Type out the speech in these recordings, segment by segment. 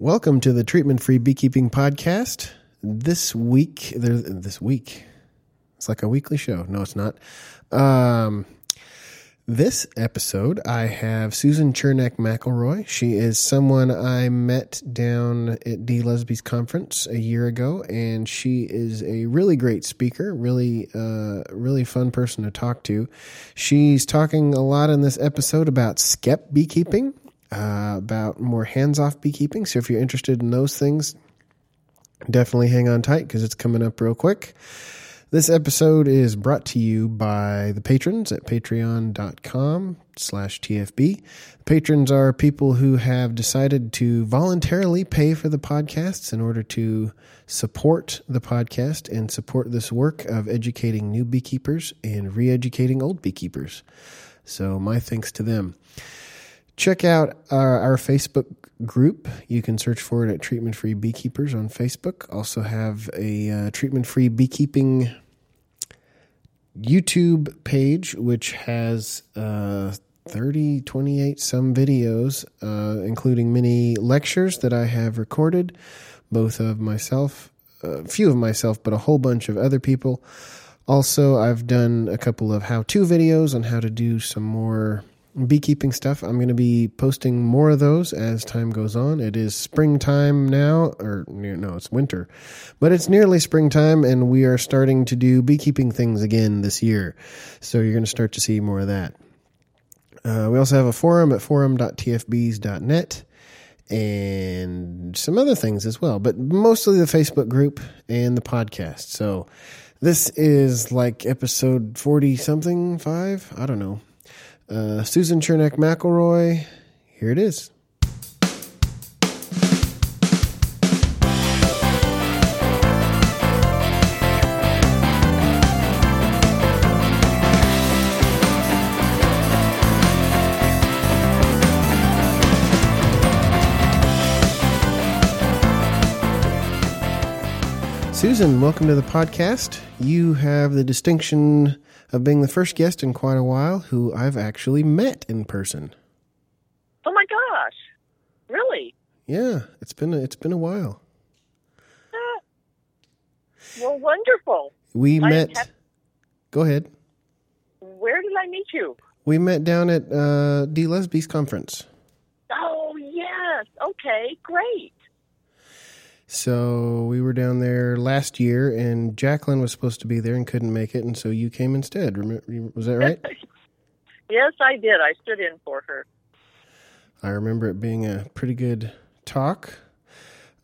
Welcome to the Treatment Free Beekeeping Podcast. This week, there, this week, it's like a weekly show. No, it's not. Um, this episode, I have Susan Chernak McElroy. She is someone I met down at Dee Lusby's conference a year ago, and she is a really great speaker, really, uh, really fun person to talk to. She's talking a lot in this episode about skep beekeeping uh, about more hands off beekeeping. So if you're interested in those things, definitely hang on tight because it's coming up real quick. This episode is brought to you by the patrons at patreon.com slash TFB. Patrons are people who have decided to voluntarily pay for the podcasts in order to support the podcast and support this work of educating new beekeepers and re-educating old beekeepers. So my thanks to them. Check out our, our, Facebook group. You can search for it at Treatment Free Beekeepers on Facebook. Also have a uh, Treatment Free Beekeeping YouTube page, which has uh, 30, 28 some videos, uh, including many lectures that I have recorded, both of myself, a few of myself, but a whole bunch of other people. Also, I've done a couple of how to videos on how to do some more beekeeping stuff. I'm going to be posting more of those as time goes on. It is springtime now, or no, it's winter, but it's nearly springtime, and we are starting to do beekeeping things again this year. So you're going to start to see more of that. Uh, we also have a forum at forum.tfbs.net and some other things as well, but mostly the Facebook group and the podcast. So this is like episode 40 something, five? I don't know. Uh, Susan Chernak McElroy, here it is. Susan, welcome to the podcast. You have the distinction of being the first guest in quite a while who I've actually met in person. Oh my gosh! Really? Yeah, it's been a, it's been a while. Uh, well, wonderful. We I met. Have... Go ahead. Where did I meet you? We met down at uh, Dee Lusby's conference. Oh yes. Okay. Great. So we were down there last year, and Jacqueline was supposed to be there and couldn't make it, and so you came instead. Was that right? yes, I did. I stood in for her. I remember it being a pretty good talk.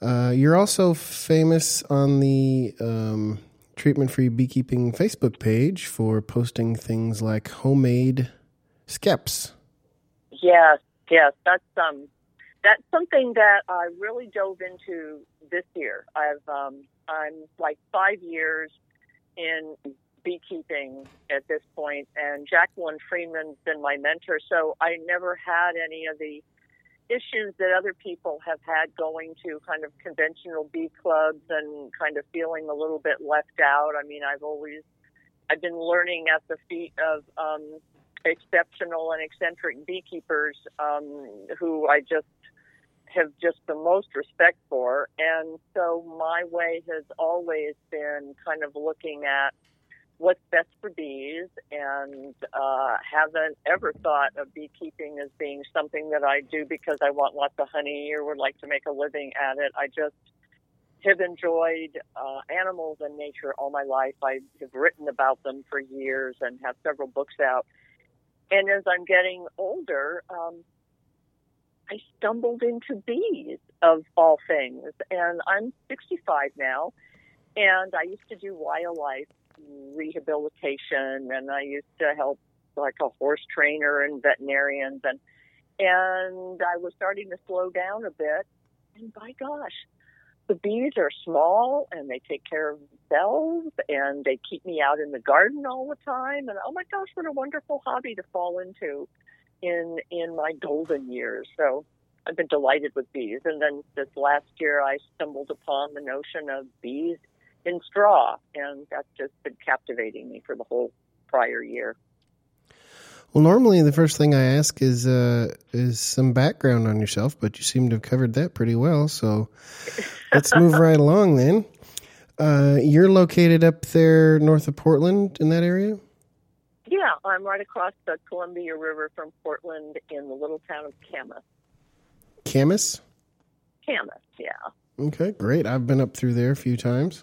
Uh, you're also famous on the um, Treatment Free Beekeeping Facebook page for posting things like homemade skeps. Yes, yes, that's um, that's something that I really dove into this year. I've um, I'm like five years in beekeeping at this point, and Jacqueline Freeman's been my mentor. So I never had any of the issues that other people have had going to kind of conventional bee clubs and kind of feeling a little bit left out. I mean, I've always I've been learning at the feet of um, exceptional and eccentric beekeepers um, who I just have just the most respect for. And so my way has always been kind of looking at what's best for bees and uh, haven't ever thought of beekeeping as being something that I do because I want lots of honey or would like to make a living at it. I just have enjoyed uh, animals and nature all my life. I have written about them for years and have several books out. And as I'm getting older, um, I stumbled into bees of all things. And I'm 65 now, and I used to do wildlife rehabilitation, and I used to help like a horse trainer and veterinarians, and and I was starting to slow down a bit. And by gosh, the bees are small and they take care of themselves and they keep me out in the garden all the time. And oh my gosh, what a wonderful hobby to fall into in in my golden years. So I've been delighted with bees. And then this last year, I stumbled upon the notion of bees in straw, and that's just been captivating me for the whole prior year. Well, normally the first thing I ask is uh, is some background on yourself, but you seem to have covered that pretty well. So let's move right along then. Uh, you're located up there north of Portland in that area. Yeah, I'm right across the Columbia River from Portland in the little town of Camas. Camas. Camas, yeah. Okay, great. I've been up through there a few times.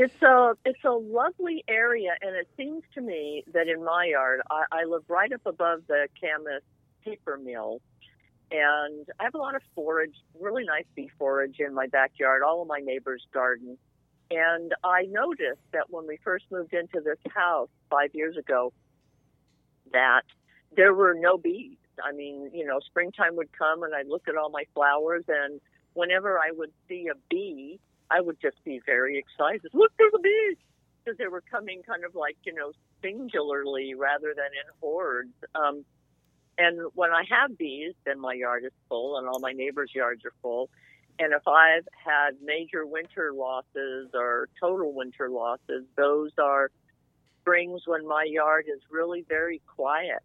It's a it's a lovely area, and it seems to me that in my yard, I, I live right up above the Camas paper mill, and I have a lot of forage, really nice bee forage in my backyard, all of my neighbors' gardens. And I noticed that when we first moved into this house five years ago, that there were no bees. I mean, you know, springtime would come and I'd look at all my flowers, and whenever I would see a bee, I would just be very excited. Look, there's a bee! Because they were coming kind of like, you know, singularly rather than in hordes. Um, and when I have bees, then my yard is full and all my neighbors' yards are full. And if I've had major winter losses or total winter losses, those are springs when my yard is really very quiet.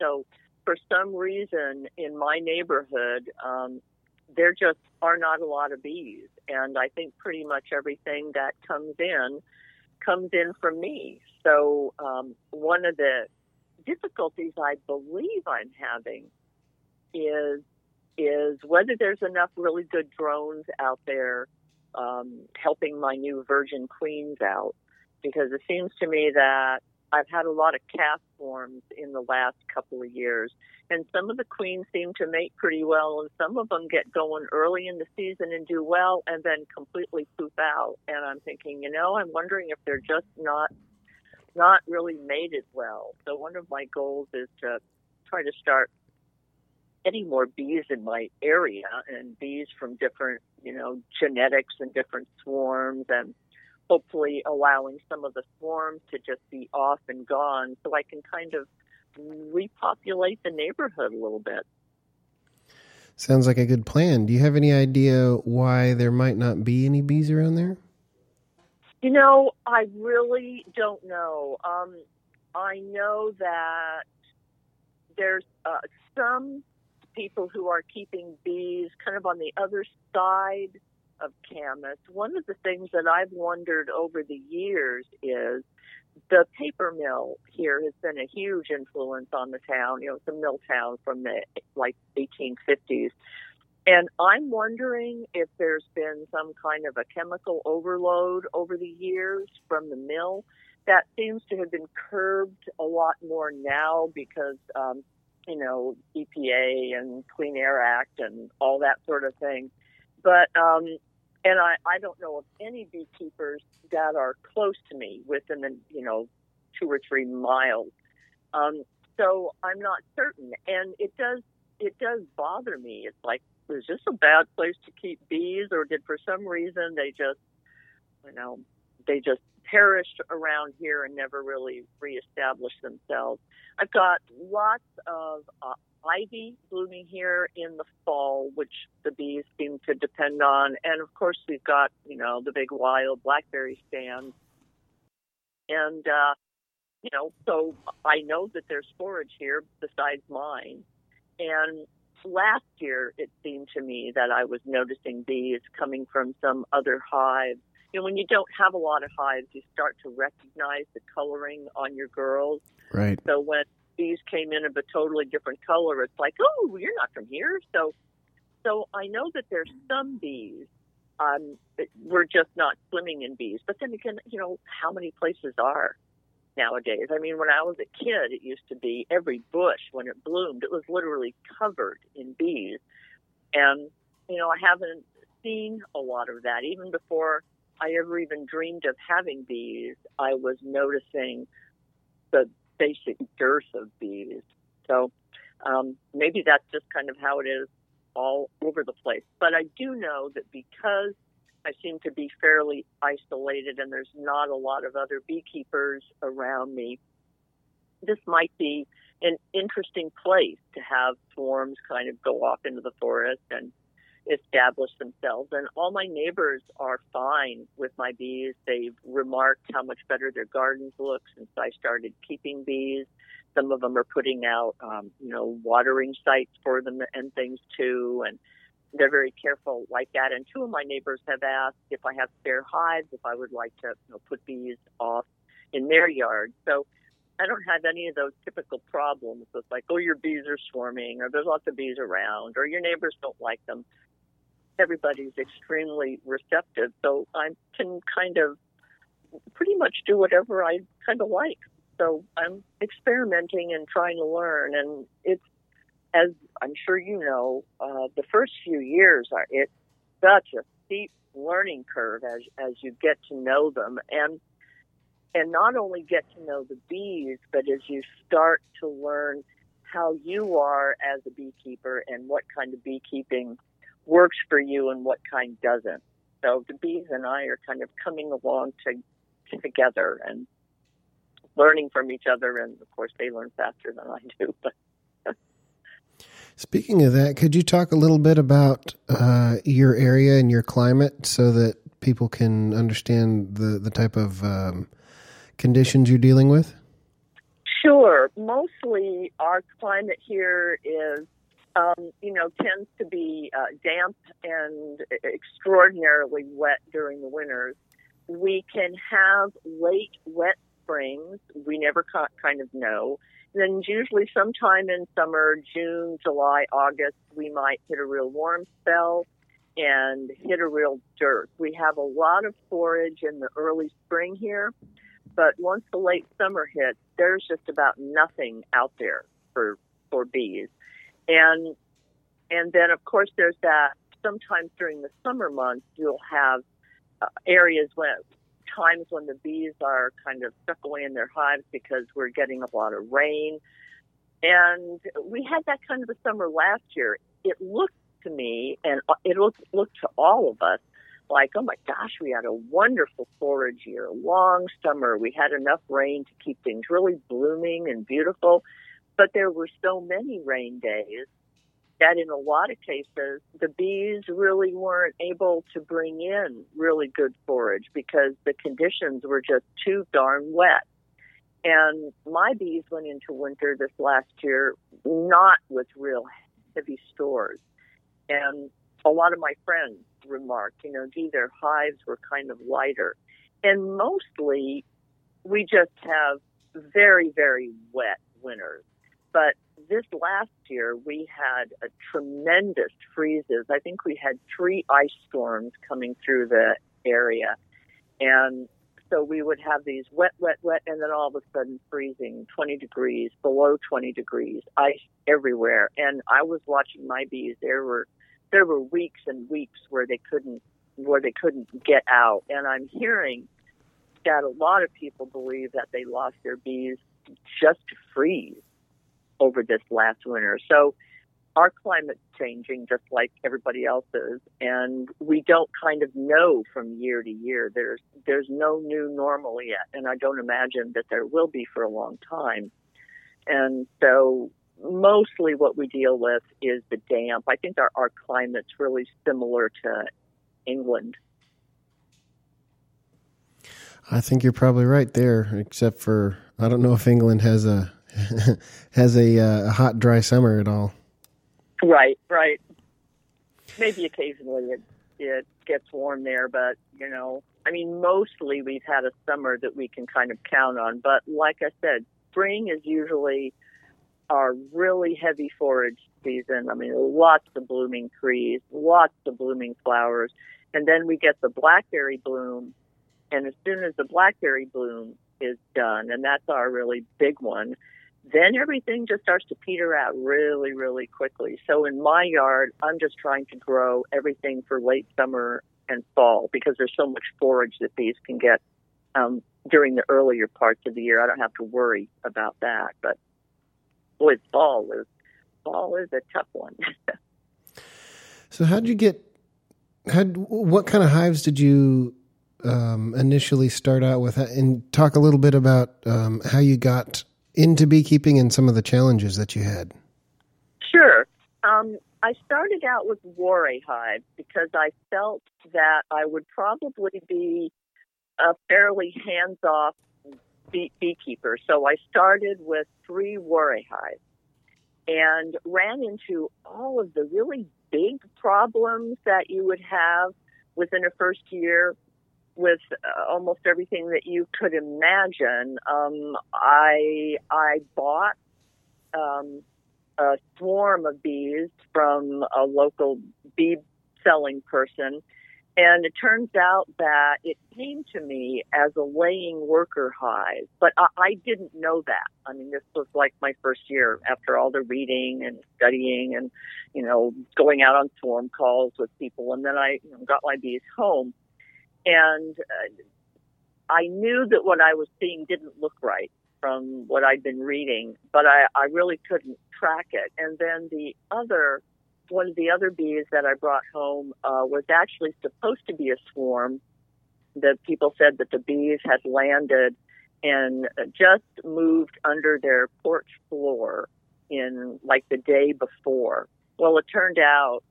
So, for some reason in my neighborhood, um, there just are not a lot of bees. And I think pretty much everything that comes in comes in from me. So, um, one of the difficulties I believe I'm having is is whether there's enough really good drones out there um, helping my new virgin queens out. Because it seems to me that I've had a lot of cast swarms in the last couple of years, and some of the queens seem to mate pretty well, and some of them get going early in the season and do well, and then completely poop out. And I'm thinking, you know, I'm wondering if they're just not not really mated well. So one of my goals is to try to start getting more bees in my area and bees from different, you know, genetics and different swarms and hopefully allowing some of the swarms to just be off and gone so I can kind of repopulate the neighborhood a little bit. Sounds like a good plan. Do you have any idea why there might not be any bees around there? You know, I really don't know. Um, I know that there's uh, some people who are keeping bees kind of on the other side of Camas. One of the things that I've wondered over the years is the paper mill here has been a huge influence on the town. You know, it's a mill town from the like 1850s. And I'm wondering if there's been some kind of a chemical overload over the years from the mill. That seems to have been curbed a lot more now because, um, you know, EPA and Clean Air Act and all that sort of thing. But, um, and I, I don't know of any beekeepers that are close to me within the, you know, two or three miles. Um, so I'm not certain. And it does, it does bother me. It's like, is this a bad place to keep bees, or did for some reason they just, you know, they just perished around here and never really reestablished themselves? I've got lots of uh, ivy blooming here in the fall, which the bees seem to depend on, and of course we've got you know the big wild blackberry stand, and uh, you know so I know that there's forage here besides mine, and last year it seemed to me that I was noticing bees coming from some other hives. You know, when you don't have a lot of hives, you start to recognize the coloring on your girls. Right. So when bees came in of a totally different color, it's like, oh, you're not from here. So, so I know that there's some bees. Um, we're just not swimming in bees. But then again, you know, how many places are? nowadays. I mean, when I was a kid, it used to be every bush when it bloomed, it was literally covered in bees. And, you know, I haven't seen a lot of that. Even before I ever even dreamed of having bees, I was noticing the basic dearth of bees. So um, maybe that's just kind of how it is all over the place. But I do know that because I seem to be fairly isolated and there's not a lot of other beekeepers around me. This might be an interesting place to have swarms kind of go off into the forest and establish themselves. And all my neighbors are fine with my bees. They've remarked how much better their gardens look since I started keeping bees. Some of them are putting out, um, you know, watering sites for them and things too. And they're very careful like that. And two of my neighbors have asked if I have spare hives, if I would like to you know, put bees off in their yard. So I don't have any of those typical problems with like, oh, your bees are swarming, or there's lots of bees around, or your neighbors don't like them. Everybody's extremely receptive, so I can kind of pretty much do whatever I kind of like. So I'm experimenting and trying to learn, and it's as I'm sure you know, uh, the first few years are it's such a steep learning curve as as you get to know them, and and not only get to know the bees, but as you start to learn how you are as a beekeeper and what kind of beekeeping works for you and what kind doesn't. So the bees and I are kind of coming along to, together and learning from each other. And of course, they learn faster than I do. Speaking of that, could you talk a little bit about uh, your area and your climate so that people can understand the, the type of um, conditions you're dealing with? Sure. Mostly our climate here is, um, you know, tends to be uh, damp and extraordinarily wet during the winters. We can have late wet springs. We never kind of know. And then usually sometime in summer, June, July, August, we might hit a real warm spell and hit a real dearth. We have a lot of forage in the early spring here. But once the late summer hits, there's just about nothing out there for for bees, and and then of course there's that. Sometimes during the summer months, you'll have uh, areas when times when the bees are kind of stuck away in their hives because we're getting a lot of rain. And we had that kind of a summer last year. It looked to me, and it looked, looked to all of us, like, oh my gosh, we had a wonderful forage year, long summer. We had enough rain to keep things really blooming and beautiful. But there were so many rain days that in a lot of cases, the bees really weren't able to bring in really good forage because the conditions were just too darn wet. And my bees went into winter this last year not with real heavy stores. And a lot of my friends remarked, you know, gee, their hives were kind of lighter. And mostly we just have very, very wet winters. But this last year we had a tremendous freezes. I think we had three ice storms coming through the area. And so we would have these wet, wet, wet, and then all of a sudden freezing 20 degrees, below 20 degrees, ice everywhere. And I was watching my bees. There were there were weeks and weeks where they couldn't where they couldn't get out. And I'm hearing that a lot of people believe that they lost their bees just to freeze over this last winter. So our climate's changing just like everybody else's and we don't kind of know from year to year. There's there's no new normal yet and I don't imagine that there will be for a long time. And so mostly what we deal with is the damp. I think our, our climate's really similar to England. I think you're probably right there, except for I don't know if England has a has a, uh, a hot, dry summer at all. Right, right. Maybe occasionally it it gets warm there, but you know, I mean, mostly we've had a summer that we can kind of count on. But like I said, spring is usually our really heavy forage season. I mean, lots of blooming trees, lots of blooming flowers. And then we get the blackberry bloom. And as soon as the blackberry bloom is done, and that's our really big one, then everything just starts to peter out really, really quickly. So in my yard, I'm just trying to grow everything for late summer and fall because there's so much forage that bees can get um, during the earlier parts of the year. I don't have to worry about that. But boy, fall is fall is a tough one. so, how did you get? How what kind of hives did you um, initially start out with, and talk a little bit about um, how you got into beekeeping and some of the challenges that you had. Sure. Um, I started out with Warre hives because I felt that I would probably be a fairly hands-off bee- beekeeper. So I started with three Warre hives and ran into all of the really big problems that you would have within a first year with uh, almost everything that you could imagine. Um, I I bought um, a swarm of bees from a local bee selling person. And it turns out that it came to me as a laying worker hive, but I, I didn't know that. I mean, this was like my first year after all the reading and studying and, you know, going out on swarm calls with people. And then I you know, got my bees home and uh, I knew that what I was seeing didn't look right from what I'd been reading, but I, I really couldn't track it. And then the other, one of the other bees that I brought home uh, was actually supposed to be a swarm. The people said that the bees had landed and just moved under their porch floor in like the day before. Well, it turned out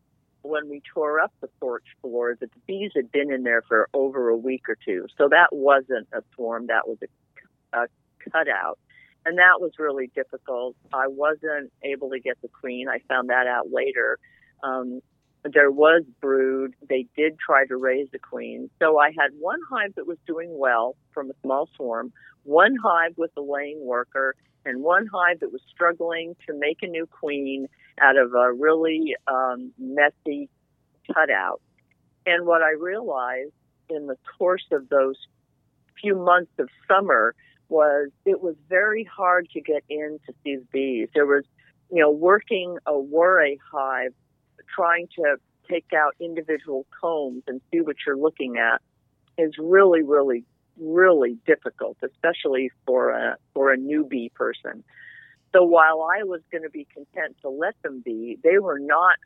when we tore up the porch floor that the bees had been in there for over a week or two. So that wasn't a swarm, that was a, a cutout. And that was really difficult. I wasn't able to get the queen. I found that out later. Um, there was brood. They did try to raise the queen. So I had one hive that was doing well from a small swarm, one hive with a laying worker, and one hive that was struggling to make a new queen out of a really um, messy cutout. And what I realized in the course of those few months of summer was it was very hard to get in to see the bees. There was, you know, working a Warre hive, trying to take out individual combs and see what you're looking at is really, really, really difficult, especially for a for a newbie person. So while I was going to be content to let them be, they were not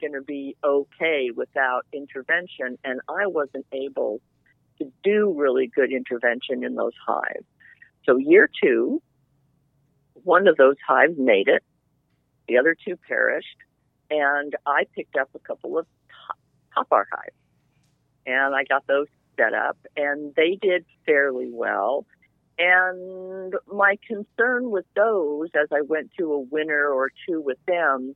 going to be okay without intervention, and I wasn't able to do really good intervention in those hives. So year two, one of those hives made it, the other two perished, and I picked up a couple of top bar hives, and I got those set up, and they did fairly well. And my concern with those, as I went to a winter or two with them,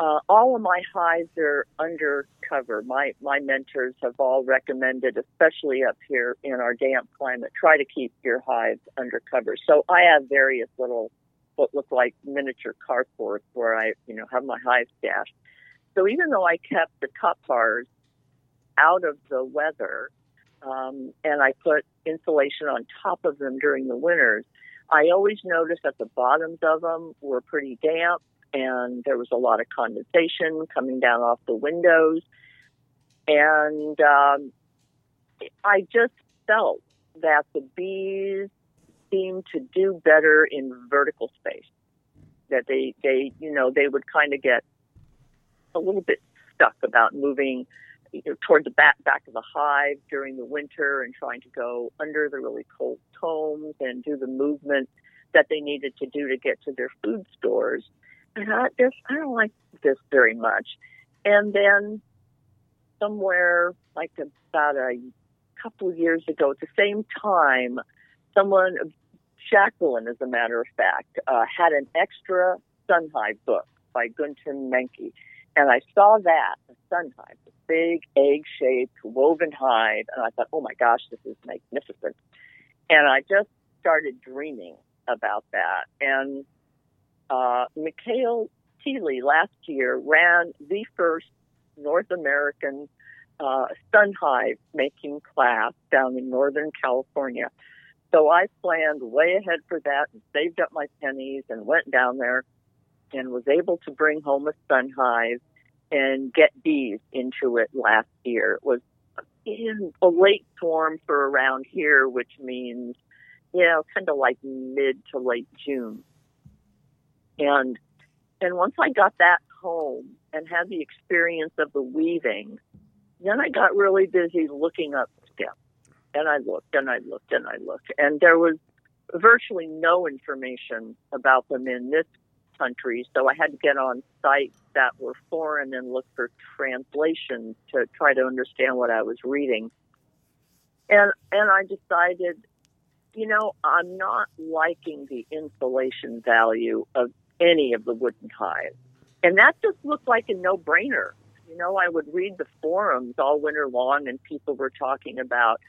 uh, all of my hives are under cover. My my mentors have all recommended, especially up here in our damp climate, try to keep your hives under cover. So I have various little what look like miniature carports where I you know have my hives stashed. So even though I kept the top bars out of the weather, um, and I put insulation on top of them during the winters, I always noticed that the bottoms of them were pretty damp and there was a lot of condensation coming down off the windows. And um, I just felt that the bees seemed to do better in vertical space. That they, they, you know, they would kind of get a little bit stuck about moving you know, toward the back back of the hive during the winter and trying to go under the really cold combs and do the movement that they needed to do to get to their food stores. And I just, I don't like this very much. And then somewhere like about a couple of years ago, at the same time, someone, Jacqueline, as a matter of fact, uh, had an extra Sun Hive book by Günther Mancke. And I saw that, a Sun Hive, big egg-shaped woven hive, and I thought, oh my gosh, this is magnificent. And I just started dreaming about that. And uh, Michael Thiele last year ran the first North American uh, sun hive making class down in Northern California. So I planned way ahead for that and saved up my pennies and went down there and was able to bring home a sun hive and get bees into it last year. It was in a late swarm for around here, which means, you know, kind of like mid to late June. And and once I got that home and had the experience of the weaving, then I got really busy looking up stems. And I looked and I looked and I looked. And there was virtually no information about them in this countries, so I had to get on sites that were foreign and look for translations to try to understand what I was reading. And and I decided, you know, I'm not liking the insulation value of any of the wooden hives. And that just looked like a no-brainer. You know, I would read the forums all winter long and people were talking about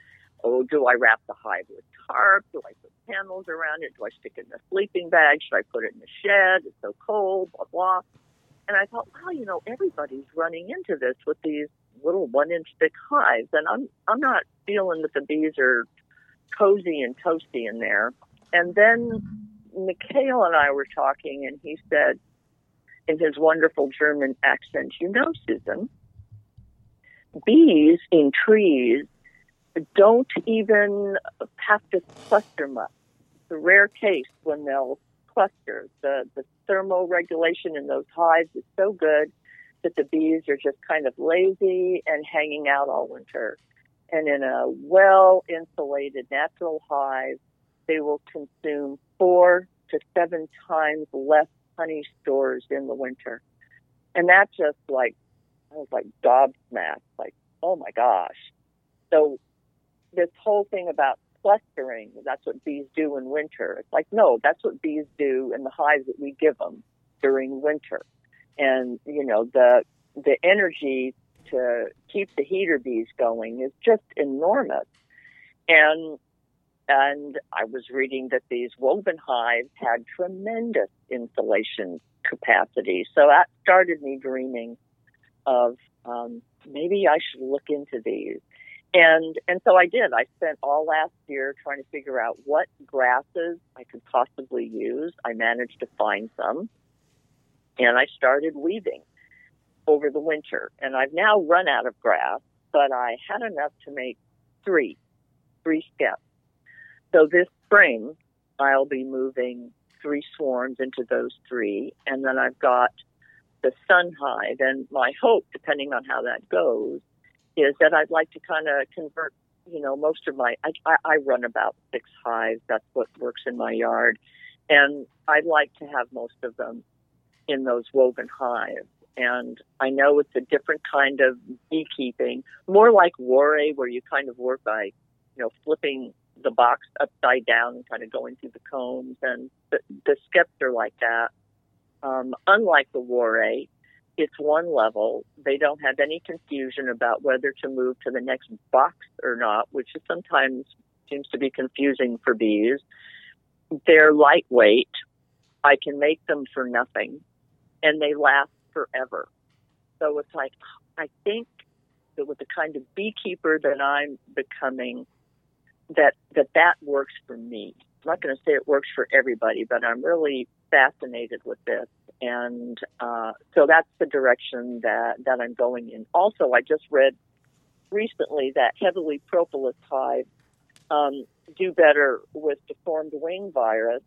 oh, do I wrap the hive with tarp? Do I put panels around it? Do I stick it in a sleeping bag? Should I put it in the shed? It's so cold, blah, blah. And I thought, wow, you know, everybody's running into this with these little one inch thick hives. And I'm, I'm not feeling that the bees are cozy and toasty in there. And then Michael and I were talking, and he said in his wonderful German accent, you know, Susan, bees in trees don't even have to cluster much. It's a rare case when they'll cluster. The, the thermal regulation in those hives is so good that the bees are just kind of lazy and hanging out all winter. And in a well insulated natural hive, they will consume four to seven times less honey stores in the winter. And that just like, I was like gobsmacked, like, oh my gosh. So this whole thing about clustering, that's what bees do in winter. It's like, no, that's what bees do in the hives that we give them during winter. And, you know, the, the energy to keep the heater bees going is just enormous. And, and I was reading that these woven hives had tremendous insulation capacity. So that started me dreaming of um, maybe I should look into these. And and so I did. I spent all last year trying to figure out what grasses I could possibly use. I managed to find some. And I started weaving over the winter. And I've now run out of grass, but I had enough to make three, three skeps. So this spring, I'll be moving three swarms into those three. And then I've got the sun hive. And my hope, depending on how that goes, is that I'd like to kind of convert, you know, most of my, I, I run about six hives. That's what works in my yard. And I'd like to have most of them in those woven hives. And I know it's a different kind of beekeeping, more like Warré, where you kind of work by, you know, flipping the box upside down and kind of going through the combs. And the, the skeps are like that. Um, unlike the Warré, it's one level. They don't have any confusion about whether to move to the next box or not, which is sometimes seems to be confusing for bees. They're lightweight. I can make them for nothing and they last forever. So it's like, I think that with the kind of beekeeper that I'm becoming, that, that that works for me. I'm not going to say it works for everybody, but I'm really fascinated with this and uh, so that's the direction that that I'm going in. Also, I just read recently that heavily propolis hives um, do better with deformed wing virus,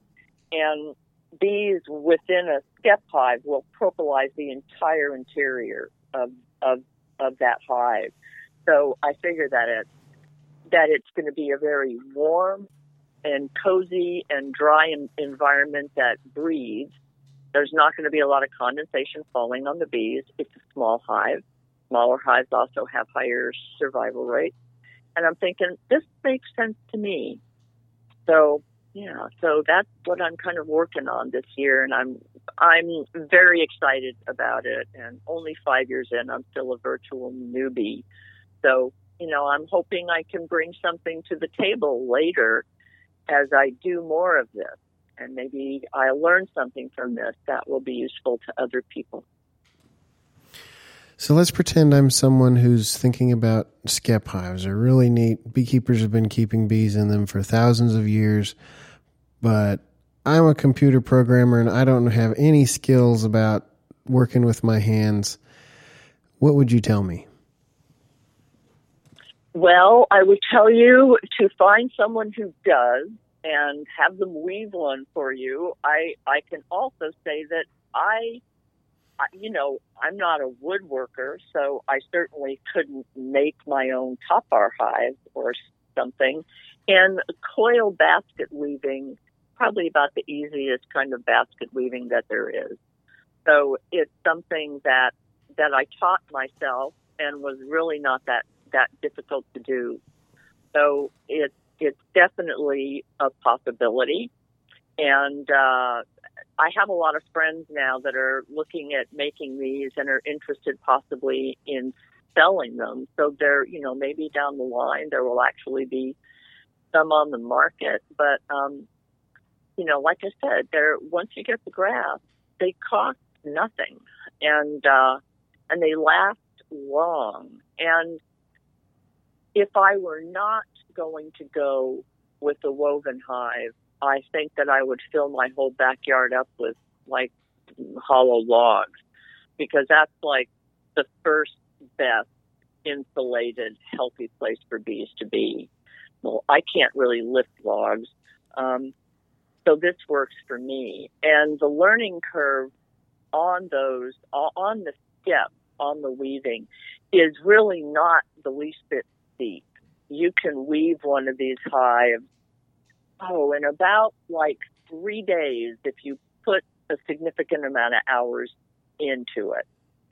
and bees within a skep hive will propolize the entire interior of of of that hive. So I figure that it that it's going to be a very warm and cozy and dry environment that breathes there's not going to be a lot of condensation falling on the bees. It's a small hive. Smaller hives also have higher survival rates. And I'm thinking, this makes sense to me. So, yeah, so that's what I'm kind of working on this year. And I'm, I'm very excited about it. And only five years in, I'm still a virtual newbie. So, you know, I'm hoping I can bring something to the table later as I do more of this and maybe I learn something from this that will be useful to other people. So let's pretend I'm someone who's thinking about skep hives. They're really neat. Beekeepers have been keeping bees in them for thousands of years, but I'm a computer programmer and I don't have any skills about working with my hands. What would you tell me? Well, I would tell you to find someone who does and have them weave one for you. I I can also say that I, you know, I'm not a woodworker, so I certainly couldn't make my own top bar hive or something. And coil basket weaving probably about the easiest kind of basket weaving that there is. So it's something that that I taught myself and was really not that that difficult to do. So it's it's definitely a possibility, and uh, I have a lot of friends now that are looking at making these and are interested possibly in selling them. So there, you know, maybe down the line there will actually be some on the market. But um, you know, like I said, there once you get the grass, they cost nothing, and uh, and they last long. And if I were not going to go with the woven hive, I think that I would fill my whole backyard up with like hollow logs because that's like the first best insulated, healthy place for bees to be. Well, I can't really lift logs. Um, so this works for me. And the learning curve on those, on the step, on the weaving, is really not the least bit steep. You can weave one of these hives, oh, in about like three days if you put a significant amount of hours into it.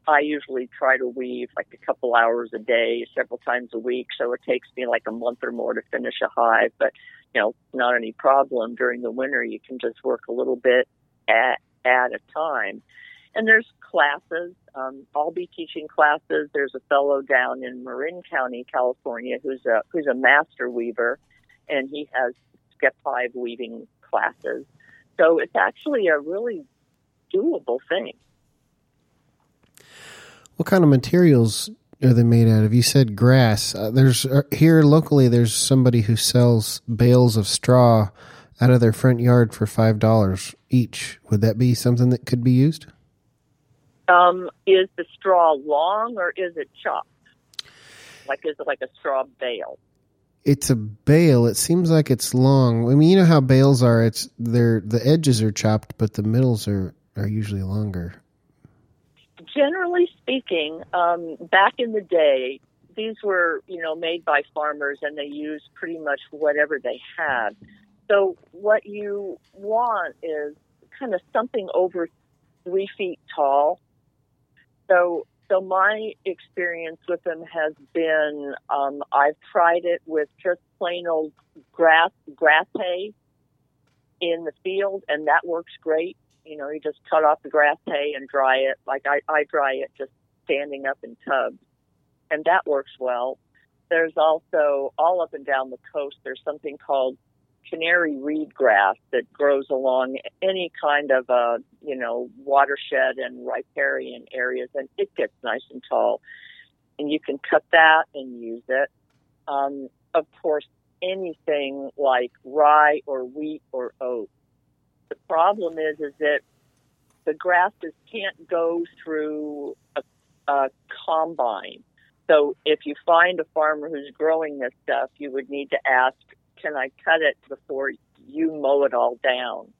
I usually try to weave like a couple hours a day, several times a week. So it takes me like a month or more to finish a hive, but you know, not any problem during the winter. You can just work a little bit at, at a time. And there's classes. Um, I'll be teaching classes. There's a fellow down in Marin County, California, who's a who's a master weaver, and he has skep hive weaving classes. So it's actually a really doable thing. What kind of materials are they made out of? You said grass. Uh, there's uh, here locally. There's somebody who sells bales of straw out of their front yard for five dollars each. Would that be something that could be used? Um, is the straw long or is it chopped? Like is it like a straw bale? It's a bale. It seems like it's long. I mean, you know how bales are. It's they're the edges are chopped, but the middles are are usually longer. Generally speaking, um, back in the day, these were you know made by farmers, and they used pretty much whatever they had. So what you want is kind of something over three feet tall so, so my experience with them has been um, I've tried it with just plain old grass grass hay in the field, and that works great. You know, you just cut off the grass hay and dry it. Like I, I dry it just standing up in tubs, and that works well. There's also all up and down the coast. There's something called canary reed grass that grows along any kind of a you know watershed and riparian areas, and it gets nice and tall. And you can cut that and use it. Um, of course, anything like rye or wheat or oat. The problem is, is that the grasses can't go through a, a combine. So if you find a farmer who's growing this stuff, you would need to ask can I cut it before you mow it all down?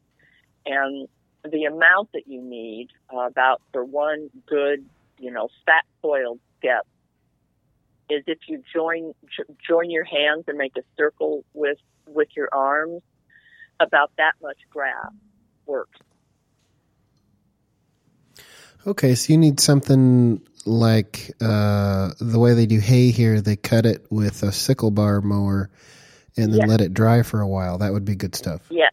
And the amount that you need, uh, about for one good, you know, fat soiled skep, is if you join join your hands and make a circle with with your arms, about that much grass works. Okay, so you need something like uh, the way they do hay here. They cut it with a sickle bar mower and then let it dry for a while. That would be good stuff. Yeah,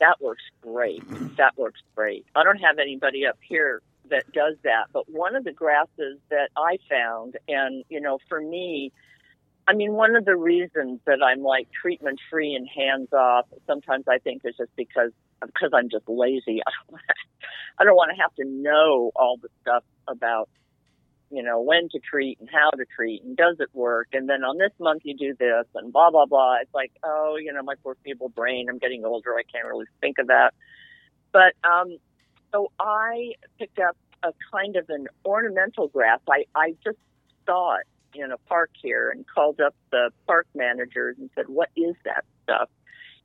that works great. That works great. I don't have anybody up here that does that, but one of the grasses that I found, and you know, for me, I mean, one of the reasons that I'm like treatment free and hands off, sometimes I think is just because because I'm just lazy. I don't want to have to know all the stuff about you know, when to treat and how to treat and does it work? And then on this month you do this and blah, blah, blah. It's like, oh, you know, my poor feeble brain, I'm getting older. I can't really think of that. But, um, so I picked up a kind of an ornamental grass. I, I just saw it in a park here and called up the park managers and said, what is that stuff?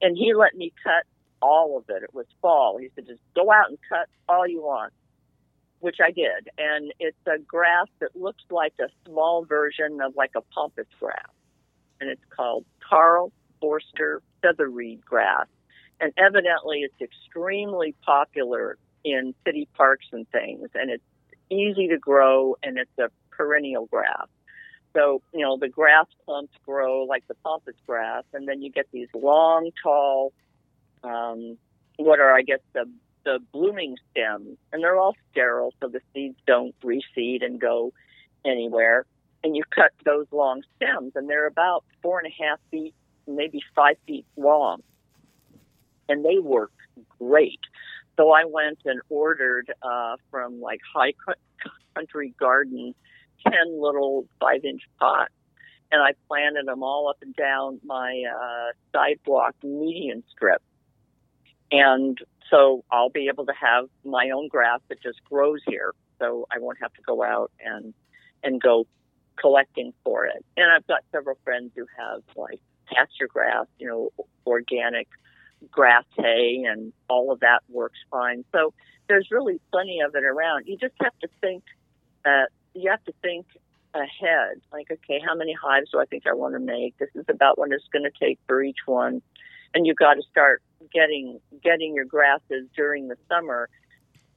And he let me cut all of it. It was fall. He said, just go out and cut all you want which I did. And it's a grass that looks like a small version of like a pampas grass. And it's called Karl Foerster featherreed grass. and evidently it's extremely popular in city parks and things, and it's easy to grow, and it's a perennial grass. So, you know, the grass clumps grow like the pampas grass, and then you get these long, tall, um, what are, I guess, the, the blooming stems, and they're all sterile, so the seeds don't reseed and go anywhere. And you cut those long stems, and they're about four and a half feet, maybe five feet long. And they work great. So I went and ordered uh, from like High Country Garden 10 little five inch pots. And I planted them all up and down my uh, sidewalk median strip. And so I'll be able to have my own grass that just grows here. So I won't have to go out and, and go collecting for it. And I've got several friends who have like pasture grass, you know, organic grass hay and all of that works fine. So there's really plenty of it around. You just have to think that you have to think ahead. Like, okay, how many hives do I think I want to make? This is about what it's going to take for each one, and you've got to start getting getting your grasses during the summer.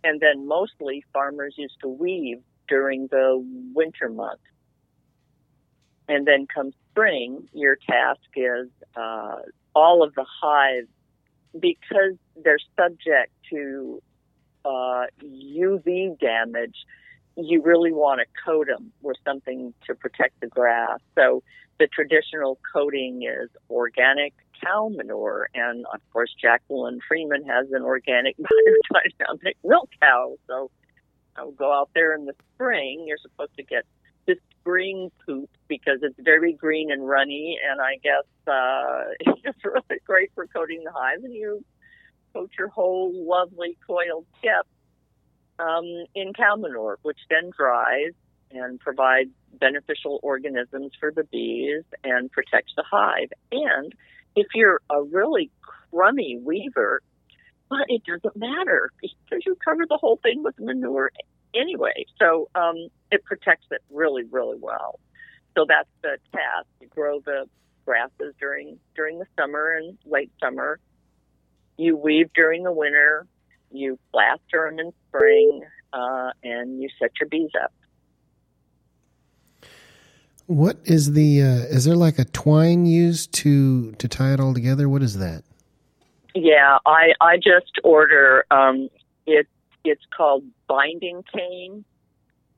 And then mostly farmers used to weave during the winter months. And then come spring, your task is uh, all of the hives because they're subject to uh, UV damage you really want to coat them with something to protect the grass. So the traditional coating is organic cow manure, and of course Jacqueline Freeman has an organic biodynamic milk cow. So I'll go out there in the spring. You're supposed to get the spring poop because it's very green and runny, and I guess uh, it's really great for coating the hive. And you coat your whole lovely coiled tip um, in cow manure, which then dries and provides beneficial organisms for the bees and protects the hive. And if you're a really crummy weaver, well, it doesn't matter because you cover the whole thing with manure anyway. So um, it protects it really, really well. So that's the task: you grow the grasses during during the summer and late summer. You weave during the winter, you plaster them in spring, uh, and you set your bees up. What is the? Uh, is there like a twine used to to tie it all together? What is that? Yeah, I I just order. Um, it it's called binding cane,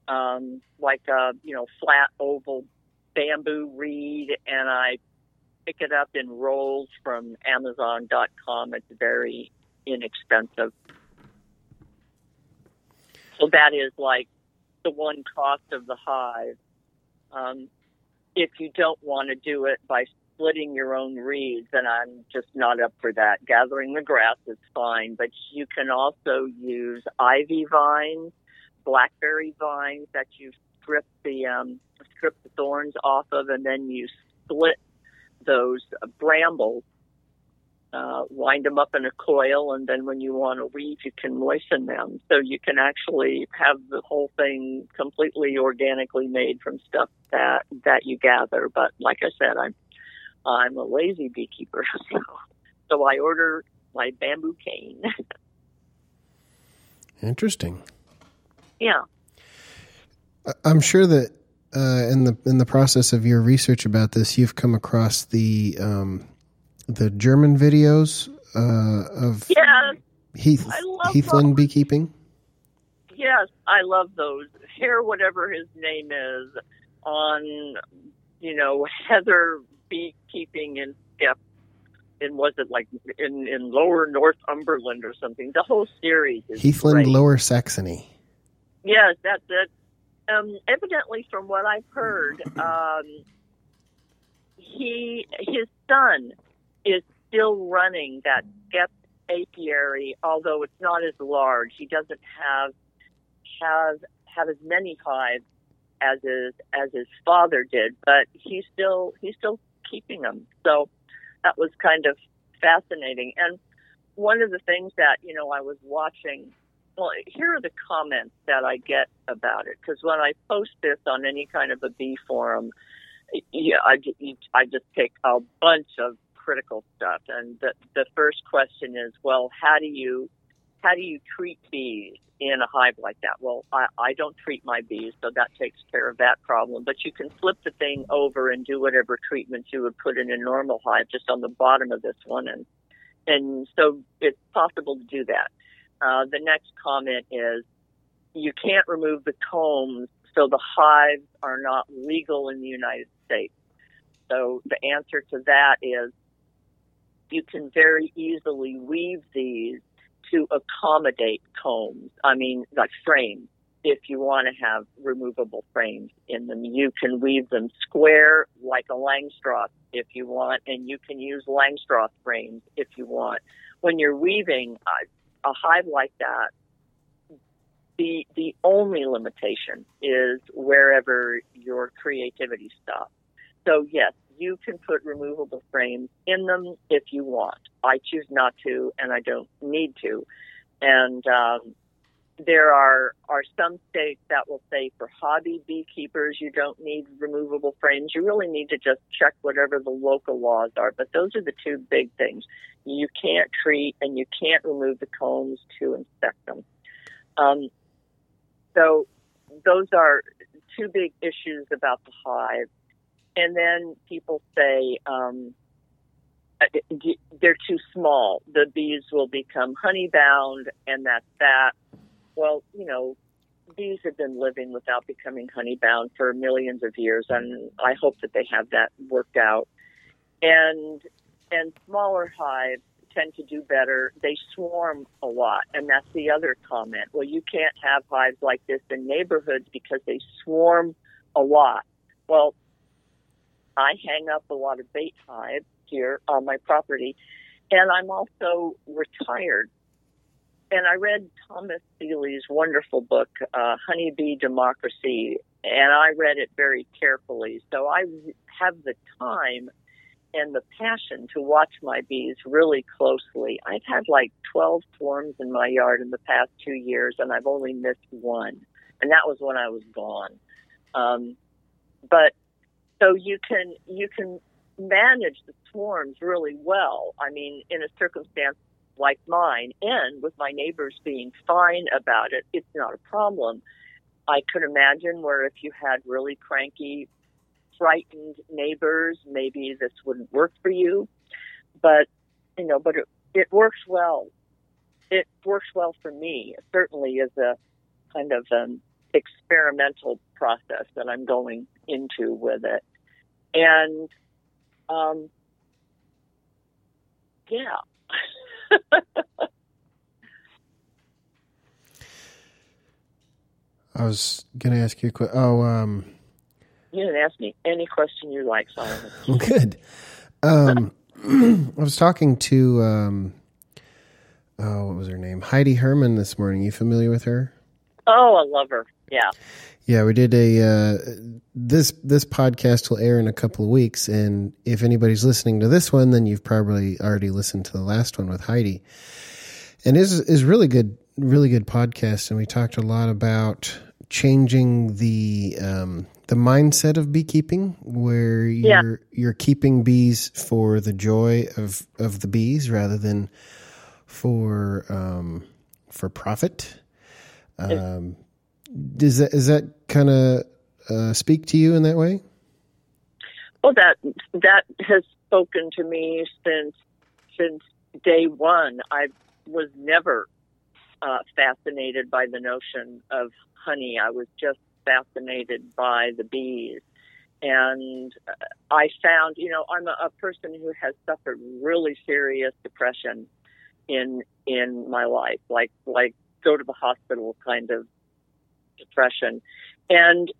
um, like a you know flat oval bamboo reed, and I pick it up in rolls from Amazon.com. It's very inexpensive. So that is like the one cost of the hive. Um, if you don't want to do it by splitting your own reeds, then I'm just not up for that. Gathering the grass is fine, but you can also use ivy vines, blackberry vines that you strip the um, strip the thorns off of, and then you split those brambles uh, wind them up in a coil, and then when you want to weave, you can moisten them. So you can actually have the whole thing completely organically made from stuff that that you gather. But like I said, I'm I'm a lazy beekeeper, so so I order my bamboo cane. Interesting. Yeah. I'm sure that uh, in the in the process of your research about this, you've come across the um, the German videos uh, of yeah, Heath Heathland those. beekeeping? Yes, I love those. Hair, whatever his name is, on you know Heather beekeeping in Skep. And was it like in in Lower Northumberland or something? The whole series is Heathland great. Lower Saxony. Yes, that's it. Um, evidently, from what I've heard, um, he his son is still running that Skep apiary, although it's not as large. He doesn't have have have as many hives as his as his father did, but he's still he's still keeping them. So that was kind of fascinating. And one of the things that you know I was watching. Well, here are the comments that I get about it because when I post this on any kind of a bee forum, yeah, I, I just take a bunch of critical stuff. And the the first question is, well, how do you how do you treat bees in a hive like that? Well, I, I don't treat my bees, so that takes care of that problem. But you can flip the thing over and do whatever treatments you would put in a normal hive just on the bottom of this one, and and so it's possible to do that. Uh, the next comment is you can't remove the combs, so the hives are not legal in the United States. So the answer to that is you can very easily weave these to accommodate combs. I mean, like frames. If you want to have removable frames in them, you can weave them square like a Langstroth if you want, and you can use Langstroth frames if you want. When you're weaving a, a hive like that, the the only limitation is wherever your creativity stops. So yes, you can put removable frames in them if you want. I choose not to, and I don't need to. And um, there are are some states that will say for hobby beekeepers you don't need removable frames. You really need to just check whatever the local laws are. But those are the two big things. You can't treat and you can't remove the combs to inspect them. Um, so those are two big issues about the hive and then people say um, they're too small. The bees will become honey bound, and that's that. Well, you know, bees have been living without becoming honey bound for millions of years, and I hope that they have that worked out. And and smaller hives tend to do better. They swarm a lot, and that's the other comment. Well, you can't have hives like this in neighborhoods because they swarm a lot. Well, I hang up a lot of bait hives here on my property, and I'm also retired. And I read Thomas Seeley's wonderful book, uh, Honeybee Democracy, and I read it very carefully. So I have the time and the passion to watch my bees really closely. I've had like 12 swarms in my yard in the past two years, and I've only missed one, and that was when I was gone. Um, but so you can you can manage the swarms really well. I mean, in a circumstance like mine, and with my neighbors being fine about it, it's not a problem. I could imagine where if you had really cranky, frightened neighbors, maybe this wouldn't work for you. But you know, but it, it works well. It works well for me. certainly as a kind of an experimental process that I'm going into with it. And um, yeah. I was going to ask you a question. Oh, um, you didn't ask me any question you like, Solomon. Good. Um, I was talking to, um, oh, what was her name? Heidi Herman this morning. You familiar with her? Oh, I love her. Yeah. Yeah, we did a uh, this this podcast will air in a couple of weeks, and if anybody's listening to this one, then you've probably already listened to the last one with Heidi, and is is really good, really good podcast. And we talked a lot about changing the um, the mindset of beekeeping, where you're yeah. you're keeping bees for the joy of of the bees rather than for um, for profit. Um, does that is that kind of uh, speak to you in that way? Well, that that has spoken to me since since day one. I was never uh, fascinated by the notion of honey. I was just fascinated by the bees. And uh, I found, you know, I'm a, a person who has suffered really serious depression in in my life, like like go to the hospital kind of depression. And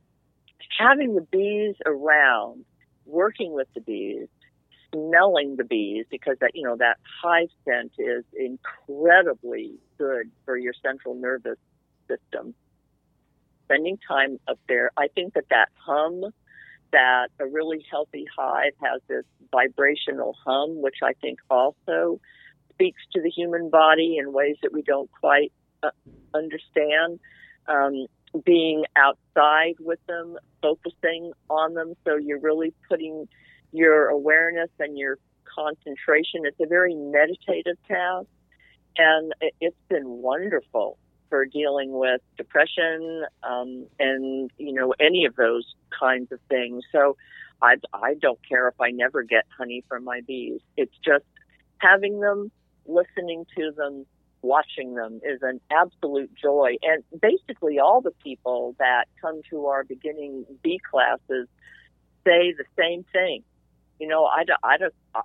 having the bees around, working with the bees, smelling the bees, because that, you know, that hive scent is incredibly good for your central nervous system. Spending time up there, I think that that hum, that a really healthy hive has this vibrational hum, which I think also speaks to the human body in ways that we don't quite uh, understand. Um, being outside with them, focusing on them. So you're really putting your awareness and your concentration. It's a very meditative task, and it's been wonderful for dealing with depression um, and you know any of those kinds of things. So I I don't care if I never get honey from my bees. It's just having them, listening to them, watching them is an absolute joy. And basically, all the people that come to our beginning bee classes say the same thing. You know, I, I,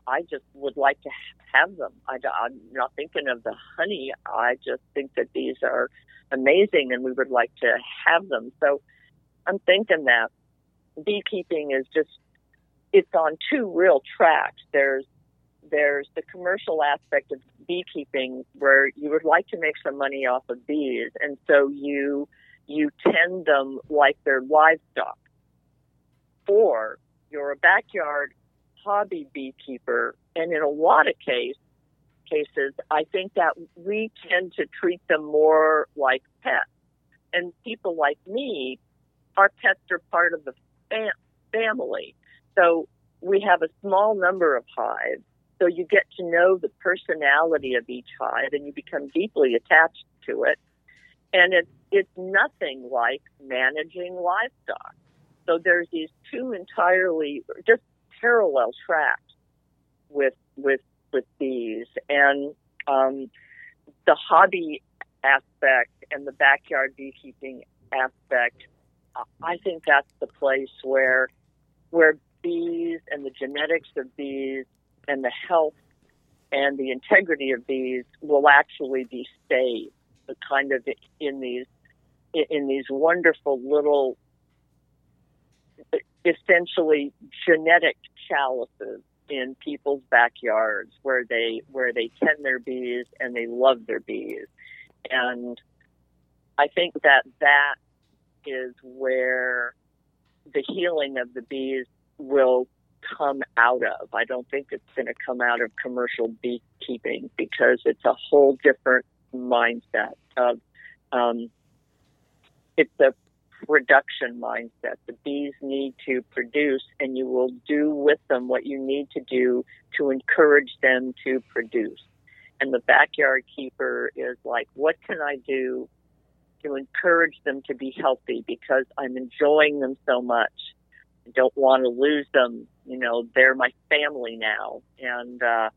I just would like to have them. I, I'm not thinking of the honey. I just think that these are amazing and we would like to have them. So I'm thinking that beekeeping is just, it's on two real tracks. There's there's the commercial aspect of beekeeping where you would like to make some money off of bees. And so you you tend them like they're livestock or you're a backyard hobby beekeeper. And in a lot of case cases i think that we tend to treat them more like pets. And people like me our pets are part of the fam- family. So we have a small number of hives so you get to know the personality of each hive and you become deeply attached to it. And it's, it's nothing like managing livestock. So there's these two entirely just parallel tracks with, with, with bees and, um, the hobby aspect and the backyard beekeeping aspect. I think that's the place where, where bees and the genetics of bees and the health and the integrity of these will actually be saved. Kind of in these in these wonderful little essentially genetic chalices in people's backyards where they where they tend their bees and they love their bees. And i think that that is where the healing of the bees will come out of. I don't think it's going to come out of commercial beekeeping because it's a whole different mindset of um, it's a production mindset. The bees need to produce, and you will do with them what you need to do to encourage them to produce. And the backyard keeper is like, what can I do to encourage them to be healthy because I'm enjoying them so much? Don't want to lose them you know, they're my family now. And, uh,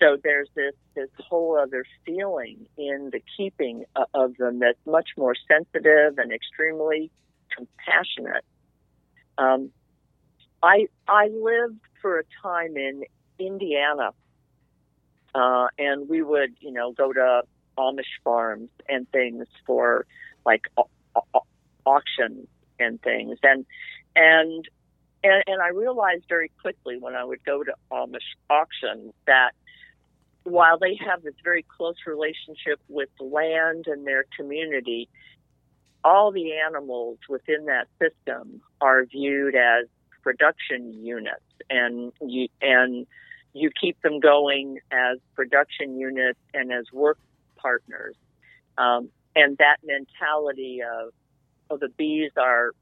so there's this, this whole other feeling in the keeping of them that's much more sensitive and extremely compassionate. Um, I, I lived for a time in Indiana, uh, and we would, you know, go to Amish farms and things for like au- auctions and things. And, and and, and I realized very quickly when I would go to Amish auction that while they have this very close relationship with land and their community, all the animals within that system are viewed as production units, and you and you keep them going as production units and as work partners. Um, and that mentality of, oh, the bees are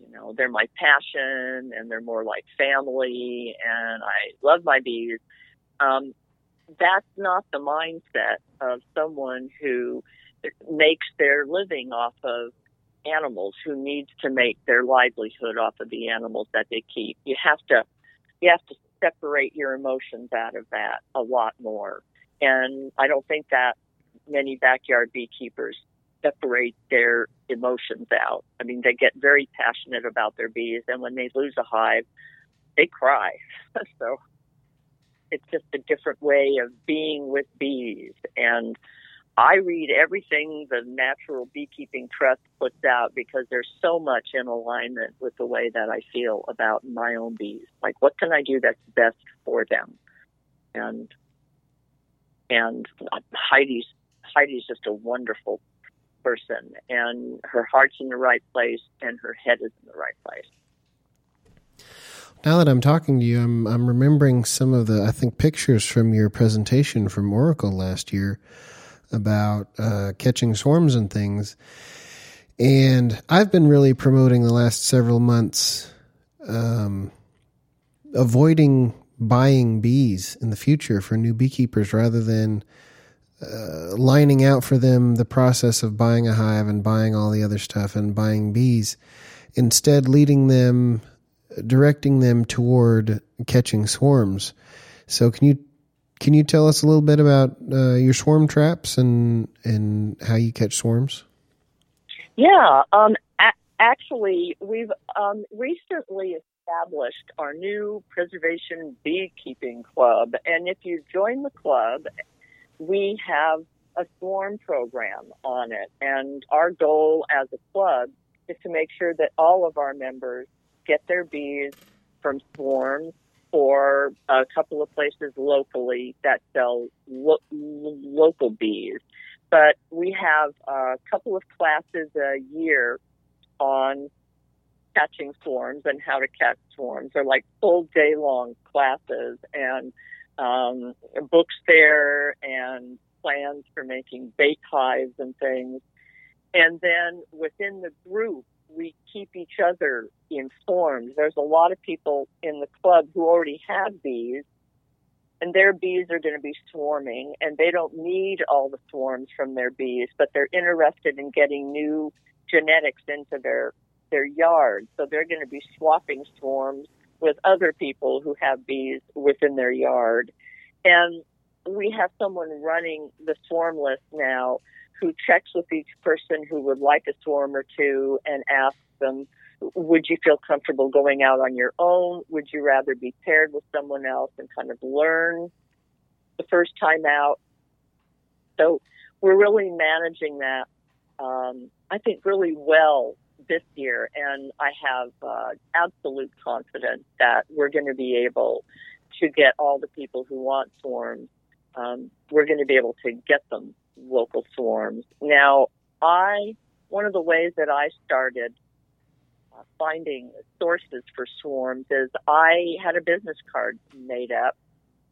you know, they're my passion and they're more like family and I love my bees. Um, that's not the mindset of someone who makes their living off of animals who needs to make their livelihood off of the animals that they keep. You have to, you have to separate your emotions out of that a lot more. And I don't think that many backyard beekeepers separate their emotions out. I mean, they get very passionate about their bees, and when they lose a hive, they cry. so it's just a different way of being with bees. And I read everything the Natural Beekeeping Trust puts out because there's so much in alignment with the way that I feel about my own bees. Like, what can I do that's best for them? And and Heidi's Heidi's just a wonderful person and her heart's in the right place and her head is in the right place. Now that I'm talking to you, I'm I'm remembering some of the I think pictures from your presentation from Oracle last year about uh, catching swarms and things. And I've been really promoting the last several months um, avoiding buying bees in the future for new beekeepers rather than uh, lining out for them the process of buying a hive and buying all the other stuff and buying bees. Instead, leading them, directing them toward catching swarms. So, can you can you tell us a little bit about uh, your swarm traps and and how you catch swarms? Yeah, um, a- actually, we've um, recently established our new preservation beekeeping club, and if you join the club, we have a swarm program on it, and our goal as a club is to make sure that all of our members get their bees from swarms or a couple of places locally that sell lo- local bees. But we have a couple of classes a year on catching swarms and how to catch swarms. They're like full day long classes and um, books there and plans for making bait hives and things. And then within the group, we keep each other informed. There's a lot of people in the club who already have bees, and their bees are going to be swarming, and they don't need all the swarms from their bees, but they're interested in getting new genetics into their their yard. So they're going to be swapping swarms with other people who have bees within their yard. And we have someone running the swarm list now who checks with each person who would like a swarm or two and asks them, would you feel comfortable going out on your own? Would you rather be paired with someone else and kind of learn the first time out? So we're really managing that, um, I think, really well this year. And I have uh, absolute confidence that we're going to be able to get all the people who want swarms. Um, we're going to be able to get them local swarms. Now, I one of the ways that I started uh, finding sources for swarms is I had a business card made up,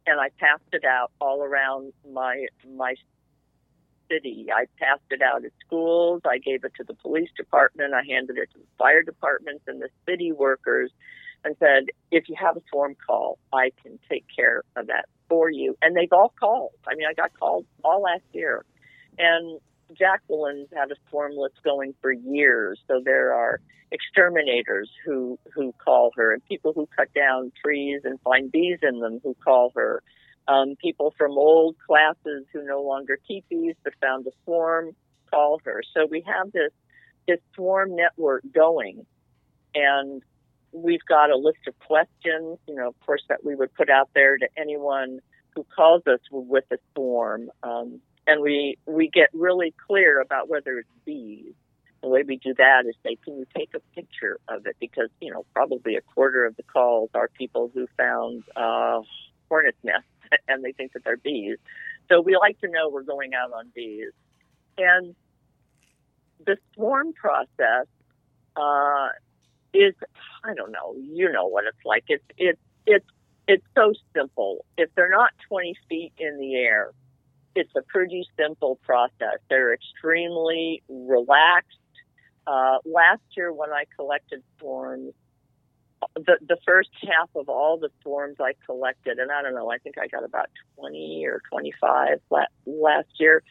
and I passed it out all around my my city. I passed it out at schools. I gave it to the police department. I handed it to the fire departments and the city workers, and said, "If you have a swarm call, I can take care of that for you." And they've all called. I mean, I got called all last year and Jacqueline's had a swarm list going for years. So there are exterminators who, who call her and people who cut down trees and find bees in them who call her. Um, people from old classes who no longer keep bees but found a swarm call her. So we have this, this swarm network going and we've got a list of questions, you know, of course, that we would put out there to anyone who calls us with a swarm. Um, and we we get really clear about whether it's bees. The way we do that is say, can you take a picture of it? Because you know probably a quarter of the calls are people who found uh, hornet's nests and they think that they're bees. So we like to know we're going out on bees. And the swarm process uh, is I don't know. You know what it's like. It's it's it's it's so simple. If they're not 20 feet in the air, it's a pretty simple process. They're extremely relaxed. Uh, last year, when I collected swarms, the the first half of all the forms I collected, and I don't know, I think I got about twenty or twenty five last year.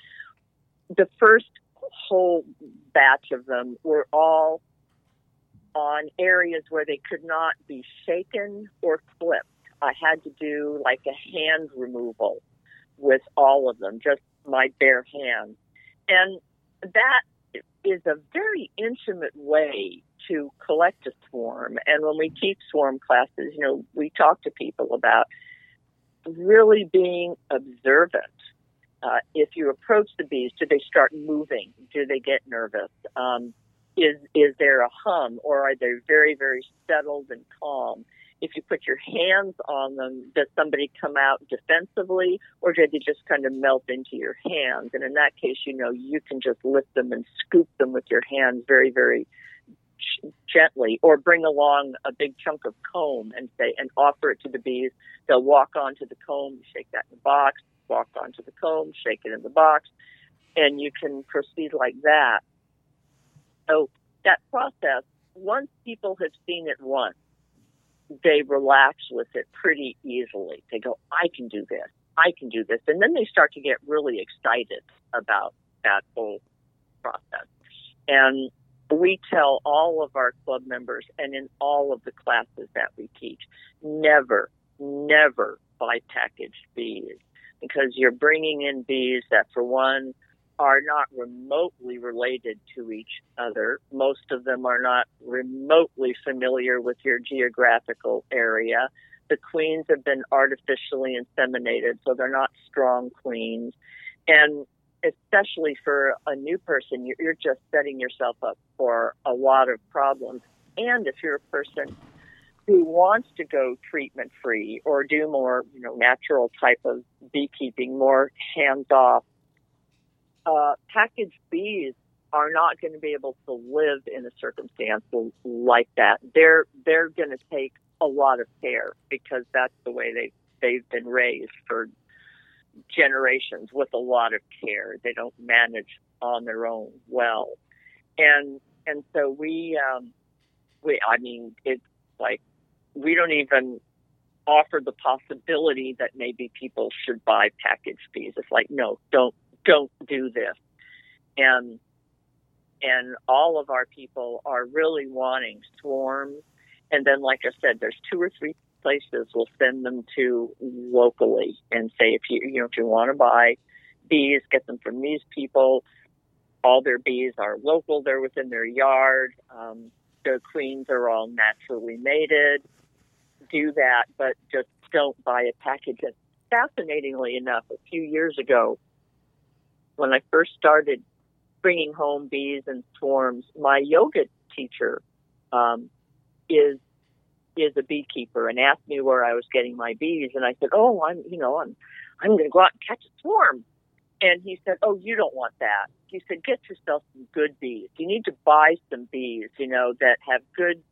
The first whole batch of them were all on areas where they could not be shaken or clipped. I had to do like a hand removal with all of them, just my bare hands. And that is a very intimate way to collect a swarm. And when we teach swarm classes, you know, we talk to people about really being observant. Uh, if you approach the bees, do they start moving? Do they get nervous? Um, is is there a hum, or are they very very settled and calm? if you put your hands on them, does somebody come out defensively or do they just kind of melt into your hands? And in that case, you know, you can just lift them and scoop them with your hands very, very gently or bring along a big chunk of comb and say, and offer it to the bees. They'll walk onto the comb, shake that in the box, walk onto the comb, shake it in the box, and you can proceed like that. So that process, once people have seen it once, they relax with it pretty easily. They go, I can do this. I can do this. And then they start to get really excited about that whole process. And we tell all of our club members and in all of the classes that we teach, never, never buy packaged bees because you're bringing in bees that, for one, are not remotely related to each other. Most of them are not remotely familiar with your geographical area. The queens have been artificially inseminated, so they're not strong queens. And especially for a new person, you're just setting yourself up for a lot of problems. And if you're a person who wants to go treatment free or do more, you know, natural type of beekeeping, more hands off, uh, packaged bees are not going to be able to live in a circumstance like that. They're they're going to take a lot of care because that's the way they they've been raised for generations with a lot of care. They don't manage on their own well, and and so we um, we I mean it's like we don't even offer the possibility that maybe people should buy packaged bees. It's like no, don't don't do this, and and all of our people are really wanting swarms. And then, like I said, there's two or three places we'll send them to locally and say if you you know if you want to buy bees, get them from these people. All their bees are local; they're within their yard. Um, their queens are all naturally mated. Do that, but just don't buy a package. And fascinatingly enough, a few years ago, when I first started bringing home bees and swarms, my yoga teacher um, is is a beekeeper and asked me where I was getting my bees, and I said, "Oh, I'm you know I'm I'm going to go out and catch a swarm." And he said, "Oh, you don't want that." He said, "Get yourself some good bees. You need to buy some bees, you know, that have good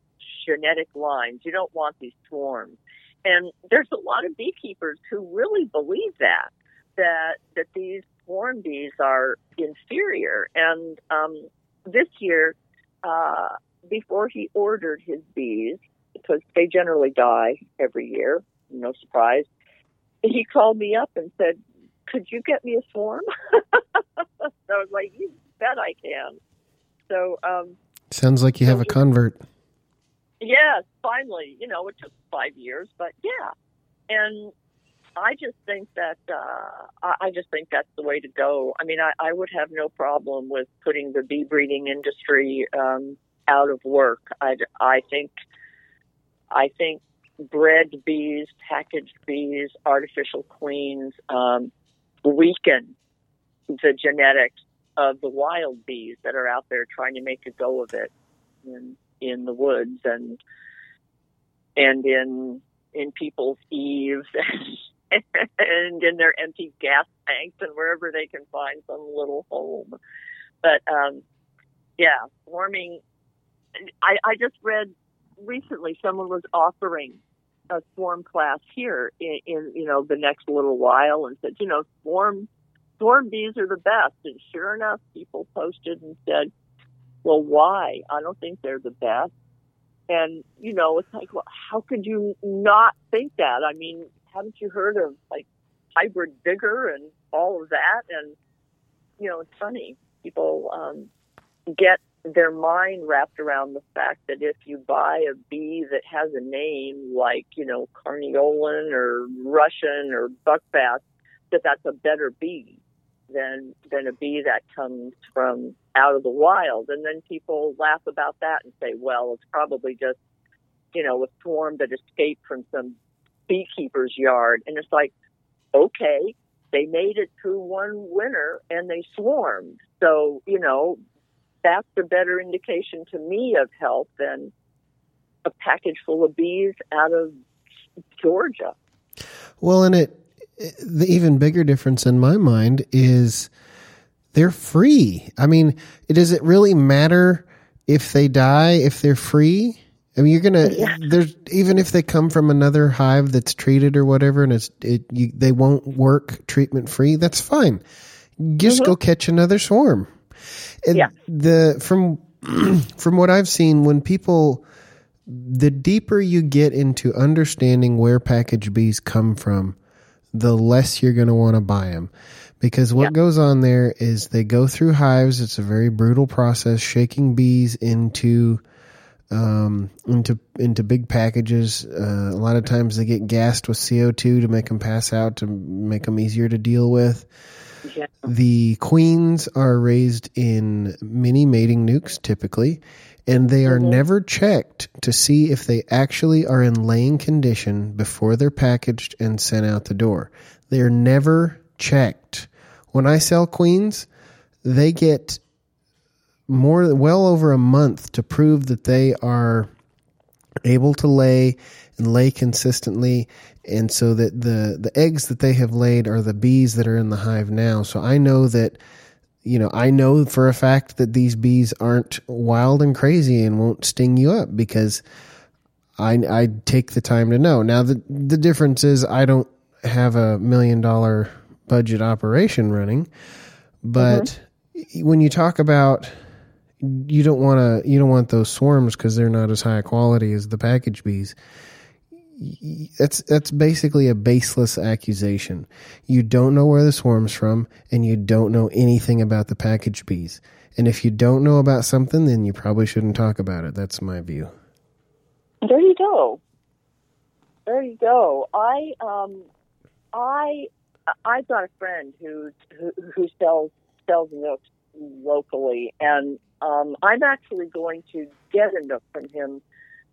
genetic lines. You don't want these swarms." And there's a lot of beekeepers who really believe that that that these swarm bees are inferior. And um, this year, uh, before he ordered his bees, because they generally die every year, no surprise, he called me up and said, "Could you get me a swarm?" so I was like, "You bet I can." So um, sounds like you so have a convert. Yes, finally. You know, it took five years, but yeah. And I just think that uh, I just think that's the way to go. I mean, I, I would have no problem with putting the bee breeding industry um, out of work. I, I think I think bred bees, packaged bees, artificial queens um, weaken the genetics of the wild bees that are out there trying to make a go of it in in the woods and and in in people's eaves and in their empty gas tanks and wherever they can find some little home. But um, yeah, warming. I, I just read recently someone was offering a swarm class here in, in you know the next little while and said you know swarm swarm bees are the best and sure enough people posted and said well why i don't think they're the best and you know it's like well how could you not think that i mean haven't you heard of like hybrid vigor and all of that? And you know, it's funny. People um, get their mind wrapped around the fact that if you buy a bee that has a name like you know Carniolan or Russian or buckfast, that that's a better bee than than a bee that comes from out of the wild. And then people laugh about that and say, well, it's probably just you know a swarm that escaped from some beekeeper's yard. And it's like, okay, they made it through one winter and they swarmed. So, you know, that's a better indication to me of health than a package full of bees out of Georgia. Well, and it, the even bigger difference in my mind is they're free. I mean, does it really matter if they die if they're free? I mean, you're gonna. Yeah. There's even if they come from another hive that's treated or whatever, and it's it you, they won't work treatment free. That's fine. Just mm-hmm. go catch another swarm. And yeah. The from from what I've seen, when people the deeper you get into understanding where package bees come from, the less you're going to want to buy them. Because what Yeah. goes on there is they go through hives. It's a very brutal process, shaking bees into um, into into big packages. Uh, a lot of times they get gassed with CO two to make them pass out to make them easier to deal with. Yeah. The queens are raised in mini mating nukes typically, and they are Mhm. never checked to see if they actually are in laying condition before they're packaged and sent out the door. They are never checked. When I sell queens, they get more well over a month to prove that they are able to lay and lay consistently and so that the the eggs that they have laid are the bees that are in the hive now. So i know that you know i know for a fact that these bees aren't wild and crazy and won't sting you up because i i take the time to know. Now the the difference is i don't have a million dollar budget operation running but mm-hmm. when you talk about you don't want to you don't want those swarms because they're not as high quality as the package bees that's that's basically a baseless accusation you don't know where the swarm's from and you don't know anything about the package bees and if you don't know about something then you probably shouldn't talk about it that's my view There you go. There you go. I um, I I've got a friend who who, who sells sells nooks locally, and um, I'm actually going to get a nook from him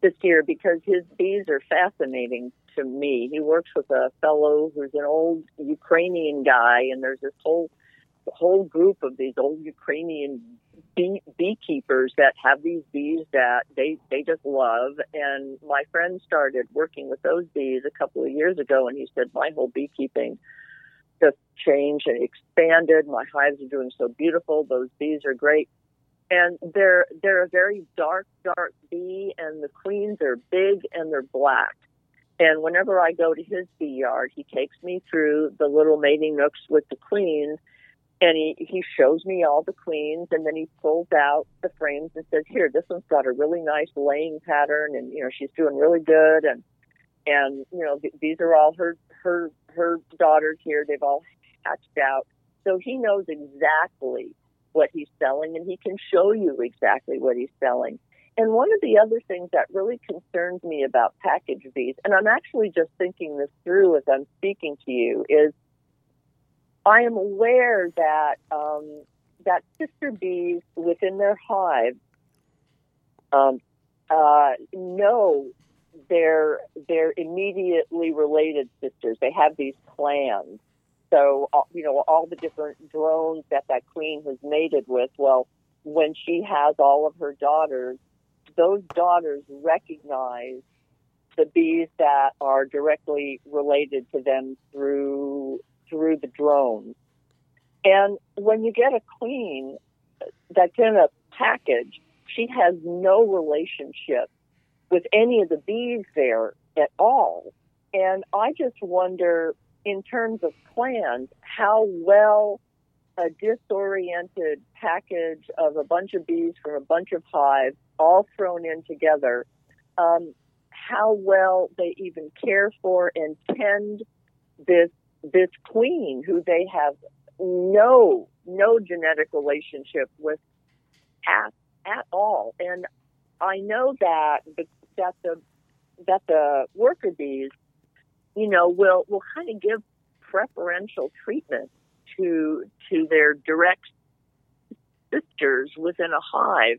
this year because his bees are fascinating to me. He works with a fellow who's an old Ukrainian guy, and there's this whole whole group of these old Ukrainian bee, beekeepers that have these bees that they they just love. And my friend started working with those bees a couple of years ago, and he said my whole beekeeping just changed and expanded. My hives are doing so beautiful. Those bees are great. And they're they're a very dark, dark bee, and the queens are big and they're black. And whenever I go to his bee yard, he takes me through the little mating nooks with the queens, and he he shows me all the queens, and then he pulls out the frames and says, "Here, this one's got a really nice laying pattern, and you know she's doing really good, and and you know these are all her her her daughters here. They've all hatched out, so he knows exactly what he's selling, and he can show you exactly what he's selling." And one of the other things that really concerns me about package bees, and I'm actually just thinking this through as I'm speaking to you, is I am aware that um, that sister bees within their hive um, uh, know their their immediately related sisters. They have these clans. So uh, you know all the different drones that that queen has mated with. Well, when she has all of her daughters, those daughters recognize the bees that are directly related to them through through the drones. And when you get a queen that's in a package, she has no relationship with any of the bees there at all. And I just wonder, in terms of plans, how well a disoriented package of a bunch of bees from a bunch of hives all thrown in together, um, how well they even care for and tend this this queen who they have no no genetic relationship with at at all. And I know that the, that the that the worker bees, you know, will will kind of give preferential treatment to to their direct sisters within a hive.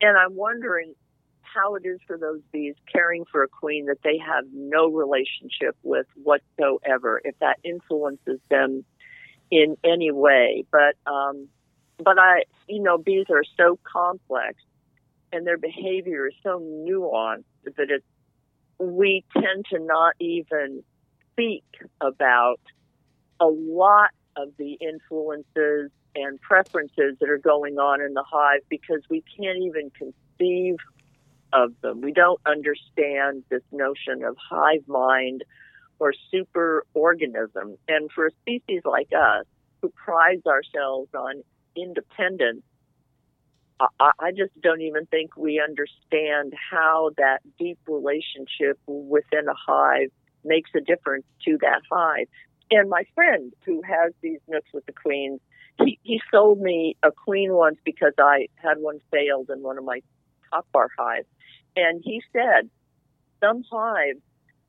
And I'm wondering how it is for those bees caring for a queen that they have no relationship with whatsoever, if that influences them in any way. But um, but I, you know, bees are so complex, and their behavior is so nuanced that it's we tend to not even speak about a lot of the influences and preferences that are going on in the hive because we can't even conceive of them. We don't understand this notion of hive mind or super organism. And for a species like us, who prides ourselves on independence, I, just don't even think we understand how that deep relationship within a hive makes a difference to that hive. And my friend who has these nooks with the queens, he, he sold me a queen once because I had one failed in one of my top bar hives. And he said, some hives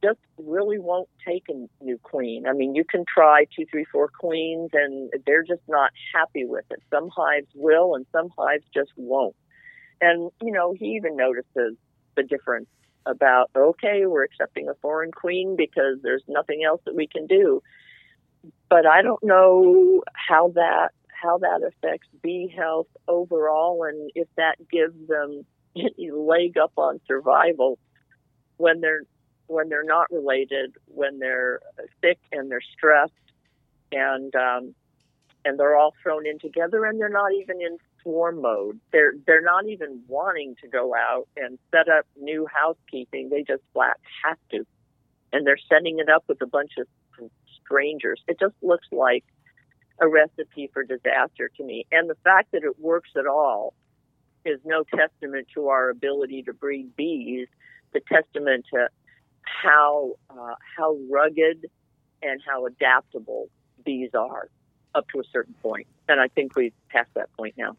just really won't take a new queen. I mean, you can try two, three, four queens and they're just not happy with it. Some hives will and some hives just won't. And, you know, he even notices the difference about, okay, we're accepting a foreign queen because there's nothing else that we can do. But I don't know how that how that affects bee health overall and if that gives them any leg up on survival when they're when they're not related, when they're sick and they're stressed, and um, and they're all thrown in together, and they're not even in swarm mode. They're they're not even wanting to go out and set up new housekeeping. They just flat have to, and they're setting it up with a bunch of strangers. It just looks like a recipe for disaster to me. And the fact that it works at all is no testament to our ability to breed bees. The testament to how uh, how rugged and how adaptable bees are up to a certain point. And I think we've passed that point now.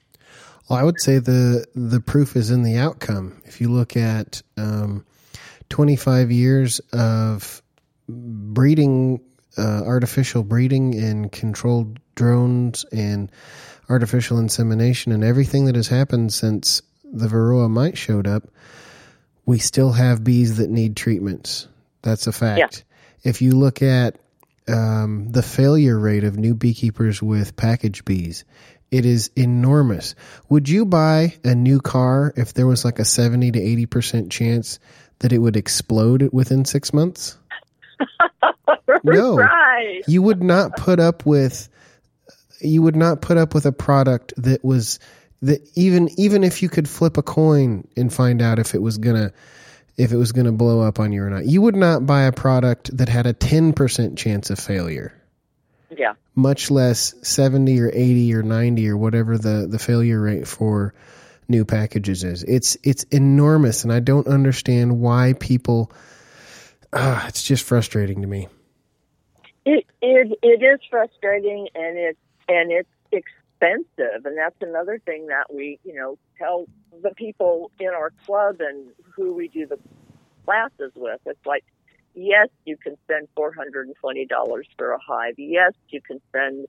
Well, I would say the the proof is in the outcome. If you look at um, 25 years of breeding, uh, artificial breeding and controlled drones and artificial insemination and everything that has happened since the Varroa mite showed up, we still have bees that need treatments. That's a fact. Yeah. If you look at um, the failure rate of new beekeepers with package bees, it is enormous. Would you buy a new car if there was like a 70 to 80% chance that it would explode within six months? no. Right. You would not put up with you would not put up with a product that was that even even if you could flip a coin and find out if it was gonna if it was gonna blow up on you or not, you would not buy a product that had a ten percent chance of failure. Yeah. Much less seventy or eighty or ninety or whatever the the failure rate for new packages is. It's it's enormous, and I don't understand why people. Uh, it's just frustrating to me. It it it is frustrating, and it's and it's expensive. And that's another thing that we, you know, tell the people in our club and who we do the classes with. It's like, yes, you can spend $420 for a hive. Yes, you can spend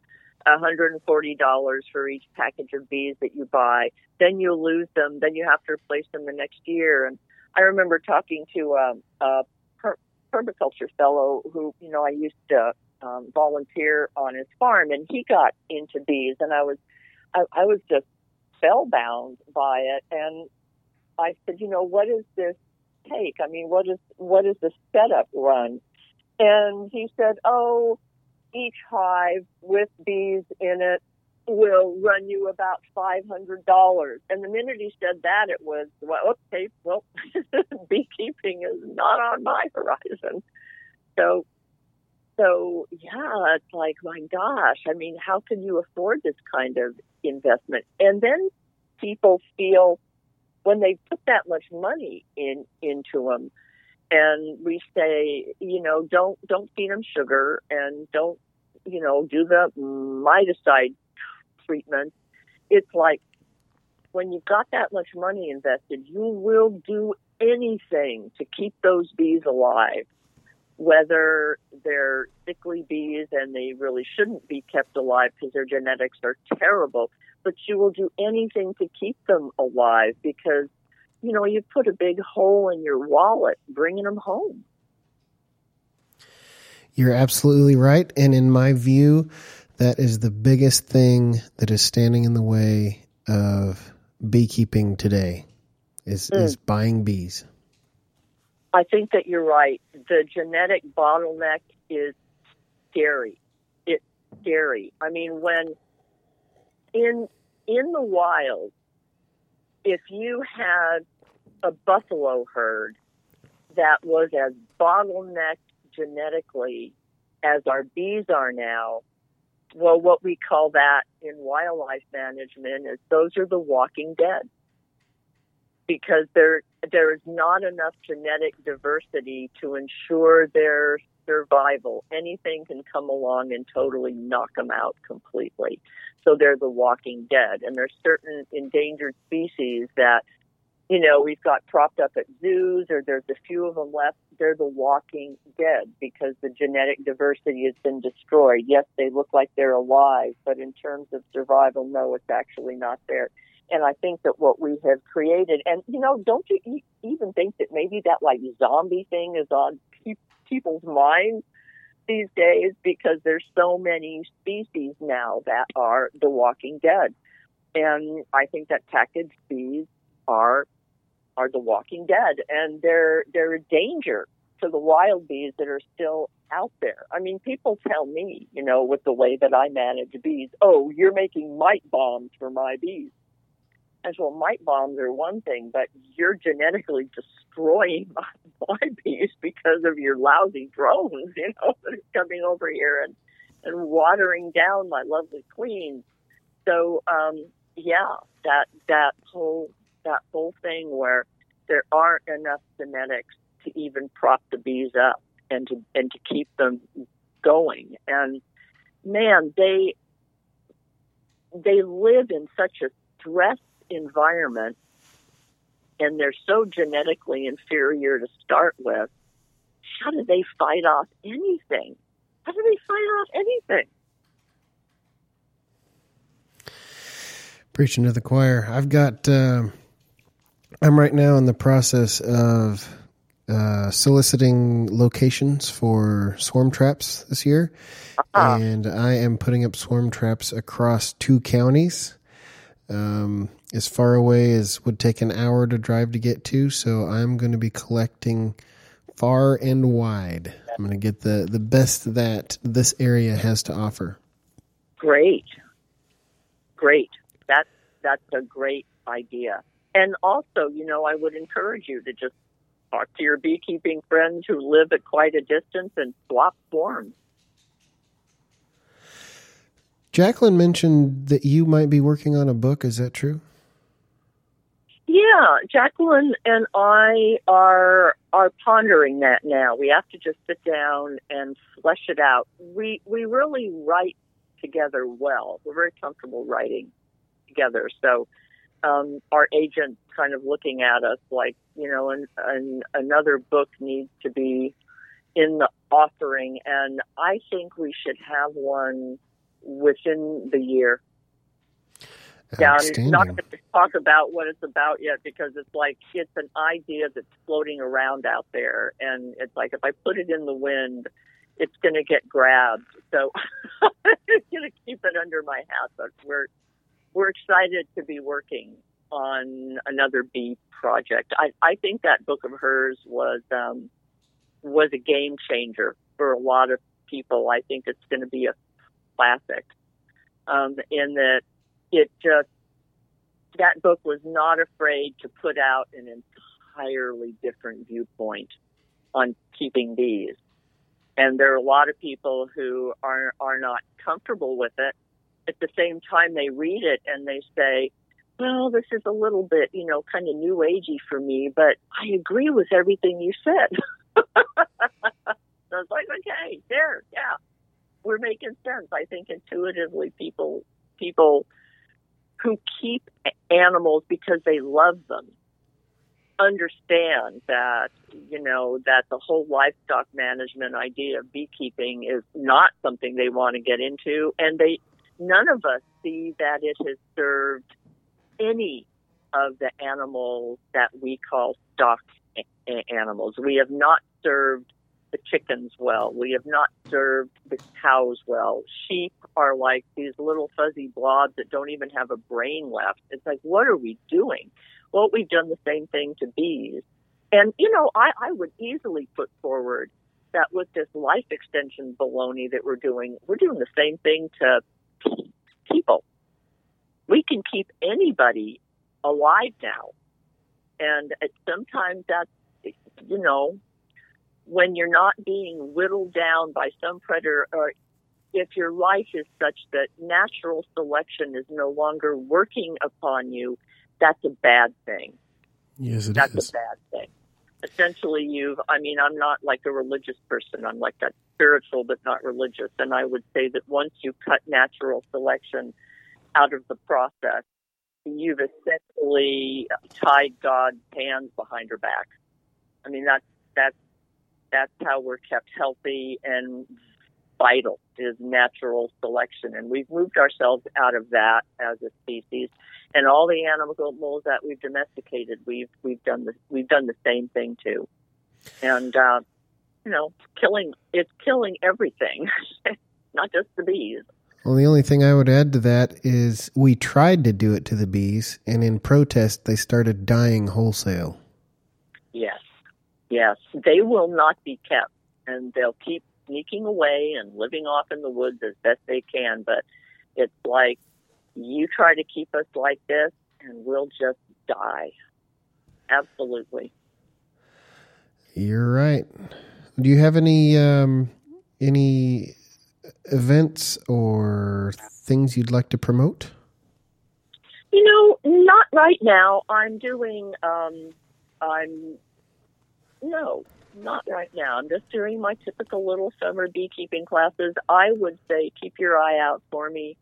$140 for each package of bees that you buy. Then you lose them. Then you have to replace them the next year. And I remember talking to um, a permaculture fellow who, you know, I used to um, volunteer on his farm, and he got into bees, and I was, I, I was just spellbound by it, and I said, you know, what does this take? I mean, what is what is the setup run? And he said, oh, each hive with bees in it will run you about five hundred dollars. And the minute he said that, it was well, okay, well, beekeeping is not on my horizon. So so yeah, it's like my gosh. I mean, how can you afford this kind of investment? And then people feel when they put that much money in into them, and we say, you know, don't don't feed them sugar and don't you know do the miticide treatment. It's like when you've got that much money invested, you will do anything to keep those bees alive whether they're sickly bees and they really shouldn't be kept alive because their genetics are terrible, but you will do anything to keep them alive because, you know, you put a big hole in your wallet bringing them home. You're absolutely right. And in my view, that is the biggest thing that is standing in the way of beekeeping today is, mm. is buying bees. I think that you're right. The genetic bottleneck is scary. It's scary. I mean, when in in the wild, if you had a buffalo herd that was as bottlenecked genetically as our bees are now, well, what we call that in wildlife management is those are the walking dead because there there is not enough genetic diversity to ensure their survival. Anything can come along and totally knock them out completely. So they're the walking dead. And there's certain endangered species that, you know, we've got propped up at zoos or there's a few of them left. They're the walking dead because the genetic diversity has been destroyed. Yes, they look like they're alive, but in terms of survival, no, it's actually not there. And I think that what we have created, and you know, don't you even think that maybe that like zombie thing is on pe- people's minds these days because there's so many species now that are the walking dead. And I think that packaged bees are are the walking dead and they're they're a danger to the wild bees that are still out there. I mean, people tell me, you know, with the way that I manage bees, oh, you're making mite bombs for my bees as well, mite bombs are one thing, but you're genetically destroying my, my bees because of your lousy drones, you know, that are coming over here and, and watering down my lovely queens. So, um, yeah, that, that whole, that whole thing where there aren't enough genetics to even prop the bees up and to, and to keep them going. And man, they, they live in such a stress environment and they're so genetically inferior to start with, how do they fight off anything? How do they fight off anything? Preaching to the choir. I've got, uh, I'm right now in the process of uh, soliciting locations for swarm traps this year. Uh-huh. And I am putting up swarm traps across two counties. Um, as far away as would take an hour to drive to get to. So I'm going to be collecting far and wide. I'm going to get the, the best that this area has to offer. Great. Great. That's, that's a great idea. And also, you know, I would encourage you to just talk to your beekeeping friends who live at quite a distance and swap forms. Jacqueline mentioned that you might be working on a book. Is that true? Yeah, Jacqueline and I are are pondering that now. We have to just sit down and flesh it out. We we really write together well. We're very comfortable writing together. So um, our agent kind of looking at us like, you know, and, and another book needs to be in the authoring, and I think we should have one within the year. Yeah, I'm not going to talk about what it's about yet because it's like it's an idea that's floating around out there, and it's like if I put it in the wind, it's going to get grabbed. So I'm going to keep it under my hat. But we're we're excited to be working on another bee project. I I think that book of hers was um, was a game changer for a lot of people. I think it's going to be a classic um, in that it just that book was not afraid to put out an entirely different viewpoint on keeping bees. And there are a lot of people who are are not comfortable with it. At the same time, they read it and they say, "Well, this is a little bit, you know, kind of new agey for me, but I agree with everything you said." so I was like, "Okay, there, yeah, we're making sense." I think intuitively, people people who keep animals because they love them. Understand that you know that the whole livestock management idea of beekeeping is not something they want to get into and they none of us see that it has served any of the animals that we call stock animals. We have not served the chickens well. We have not served the cows well. Sheep are like these little fuzzy blobs that don't even have a brain left. It's like, what are we doing? Well, we've done the same thing to bees. And, you know, I, I would easily put forward that with this life extension baloney that we're doing, we're doing the same thing to people. We can keep anybody alive now. And sometimes that's, you know, when you're not being whittled down by some predator or if your life is such that natural selection is no longer working upon you, that's a bad thing. Yes, it that's is. a bad thing. Essentially, you've, I mean, I'm not like a religious person. I'm like that spiritual, but not religious. And I would say that once you cut natural selection out of the process, you've essentially tied God's hands behind her back. I mean, that's, that's, that's how we're kept healthy and vital is natural selection. And we've moved ourselves out of that as a species. And all the animals that we've domesticated, we've we've done the we've done the same thing too. And uh, you know, killing it's killing everything, not just the bees. Well, the only thing I would add to that is we tried to do it to the bees, and in protest, they started dying wholesale. Yes, yes, they will not be kept, and they'll keep sneaking away and living off in the woods as best they can. But it's like you try to keep us like this, and we'll just die. Absolutely. You're right. Do you have any um, any events or things you'd like to promote? You know, not right now. I'm doing. Um, I'm no, not right now. I'm just doing my typical little summer beekeeping classes. I would say keep your eye out for me.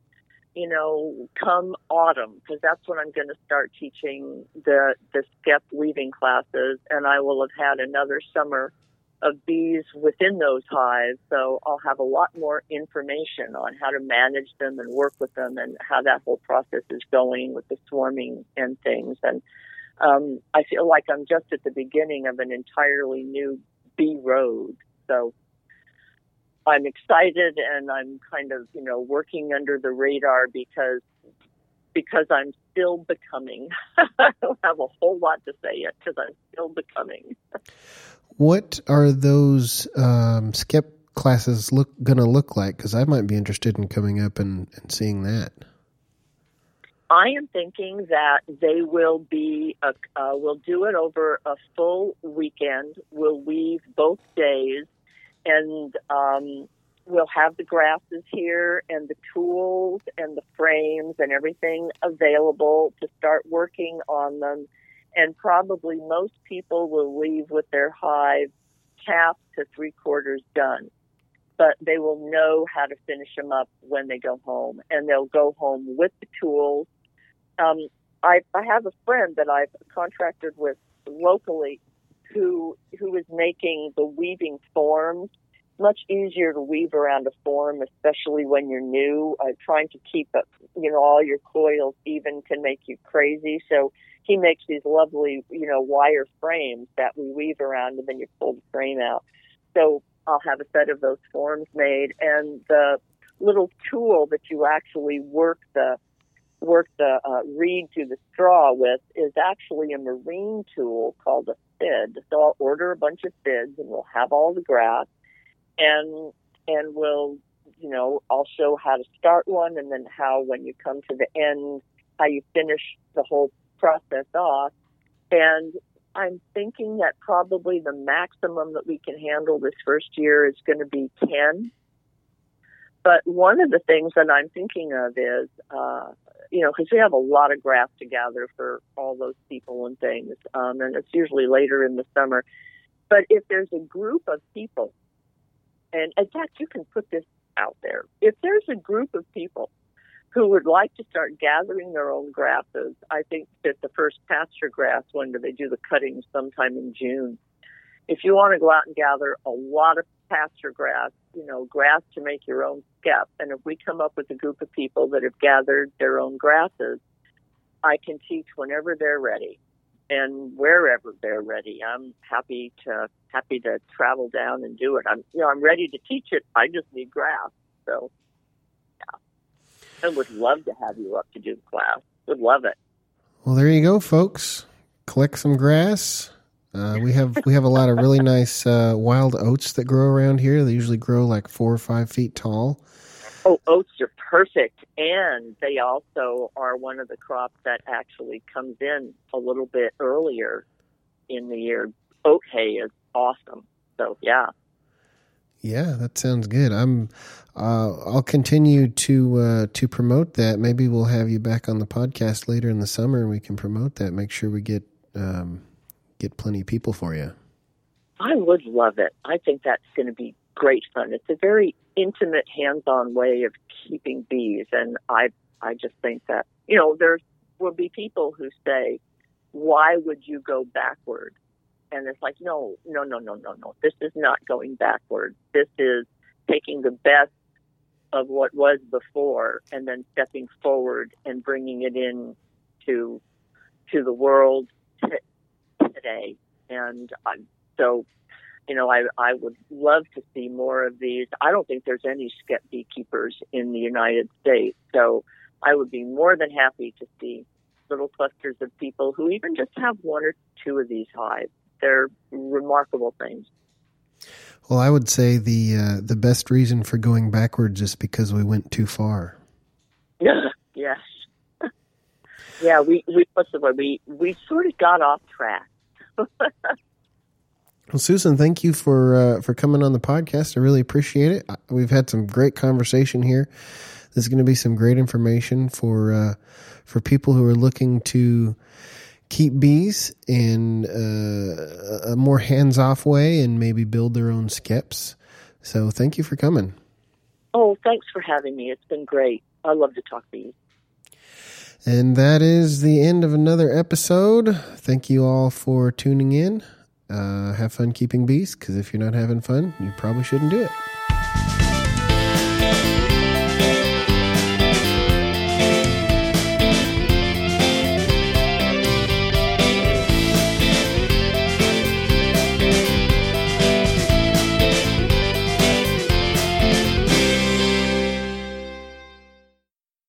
You know, come autumn because that's when I'm going to start teaching the the skep weaving classes, and I will have had another summer of bees within those hives. So I'll have a lot more information on how to manage them and work with them, and how that whole process is going with the swarming and things. And um, I feel like I'm just at the beginning of an entirely new B road. So I'm excited and I'm kind of, you know, working under the radar because because I'm still becoming. I don't have a whole lot to say yet because I'm still becoming. What are those um, skep classes look going to look like? Because I might be interested in coming up and, and seeing that. I am thinking that they will be, uh, we'll do it over a full weekend. We'll weave both days and um, we'll have the grasses here and the tools and the frames and everything available to start working on them. And probably most people will leave with their hive half to three quarters done. But they will know how to finish them up when they go home, and they'll go home with the tools. Um, I, I have a friend that I've contracted with locally who who is making the weaving forms much easier to weave around a form, especially when you're new. Uh, trying to keep it, you know, all your coils even can make you crazy. So he makes these lovely, you know, wire frames that we weave around, and then you pull the frame out. So I'll have a set of those forms made, and the little tool that you actually work the work the uh, reed to the straw with is actually a marine tool called a fid. So I'll order a bunch of fids, and we'll have all the grass and and we'll you know I'll show how to start one and then how when you come to the end how you finish the whole process off and I'm thinking that probably the maximum that we can handle this first year is going to be 10 but one of the things that I'm thinking of is uh you know because we have a lot of grass to gather for all those people and things um and it's usually later in the summer but if there's a group of people and in fact, you can put this out there. If there's a group of people who would like to start gathering their own grasses, I think that the first pasture grass when do they do the cutting? sometime in June? If you want to go out and gather a lot of pasture grass, you know, grass to make your own skep, and if we come up with a group of people that have gathered their own grasses, I can teach whenever they're ready and wherever they're ready. I'm happy to happy to travel down and do it. I'm you know I'm ready to teach it. I just need grass. So yeah, I would love to have you up to do the class. Would love it. Well, there you go, folks. Collect some grass. Uh, we have we have a lot of really nice uh, wild oats that grow around here. They usually grow like four or five feet tall. Oh, oats are perfect, and they also are one of the crops that actually comes in a little bit earlier in the year. Oat hay is awesome. So yeah. Yeah, that sounds good. I'm. Uh, I'll continue to uh, to promote that. Maybe we'll have you back on the podcast later in the summer, and we can promote that. Make sure we get um, get plenty of people for you. I would love it. I think that's going to be great fun. It's a very intimate, hands-on way of keeping bees, and I I just think that you know there will be people who say, "Why would you go backward?" And it's like, no, no, no, no, no, no. This is not going backward. This is taking the best of what was before and then stepping forward and bringing it in to to the world today. And um, so, you know, I I would love to see more of these. I don't think there's any skep beekeepers in the United States, so I would be more than happy to see little clusters of people who even just have one or two of these hives. They're remarkable things. Well, I would say the uh, the best reason for going backwards is because we went too far. Yeah. yes. yeah, we we what's the word? We we sort of got off track. well, Susan, thank you for uh, for coming on the podcast. I really appreciate it. We've had some great conversation here. There's going to be some great information for uh, for people who are looking to keep bees in uh, a more hands off way and maybe build their own skeps. So thank you for coming. Oh, thanks for having me. It's been great. I love to talk bees. And that is the end of another episode. Thank you all for tuning in. Uh, have fun keeping bees because if you're not having fun, you probably shouldn't do it.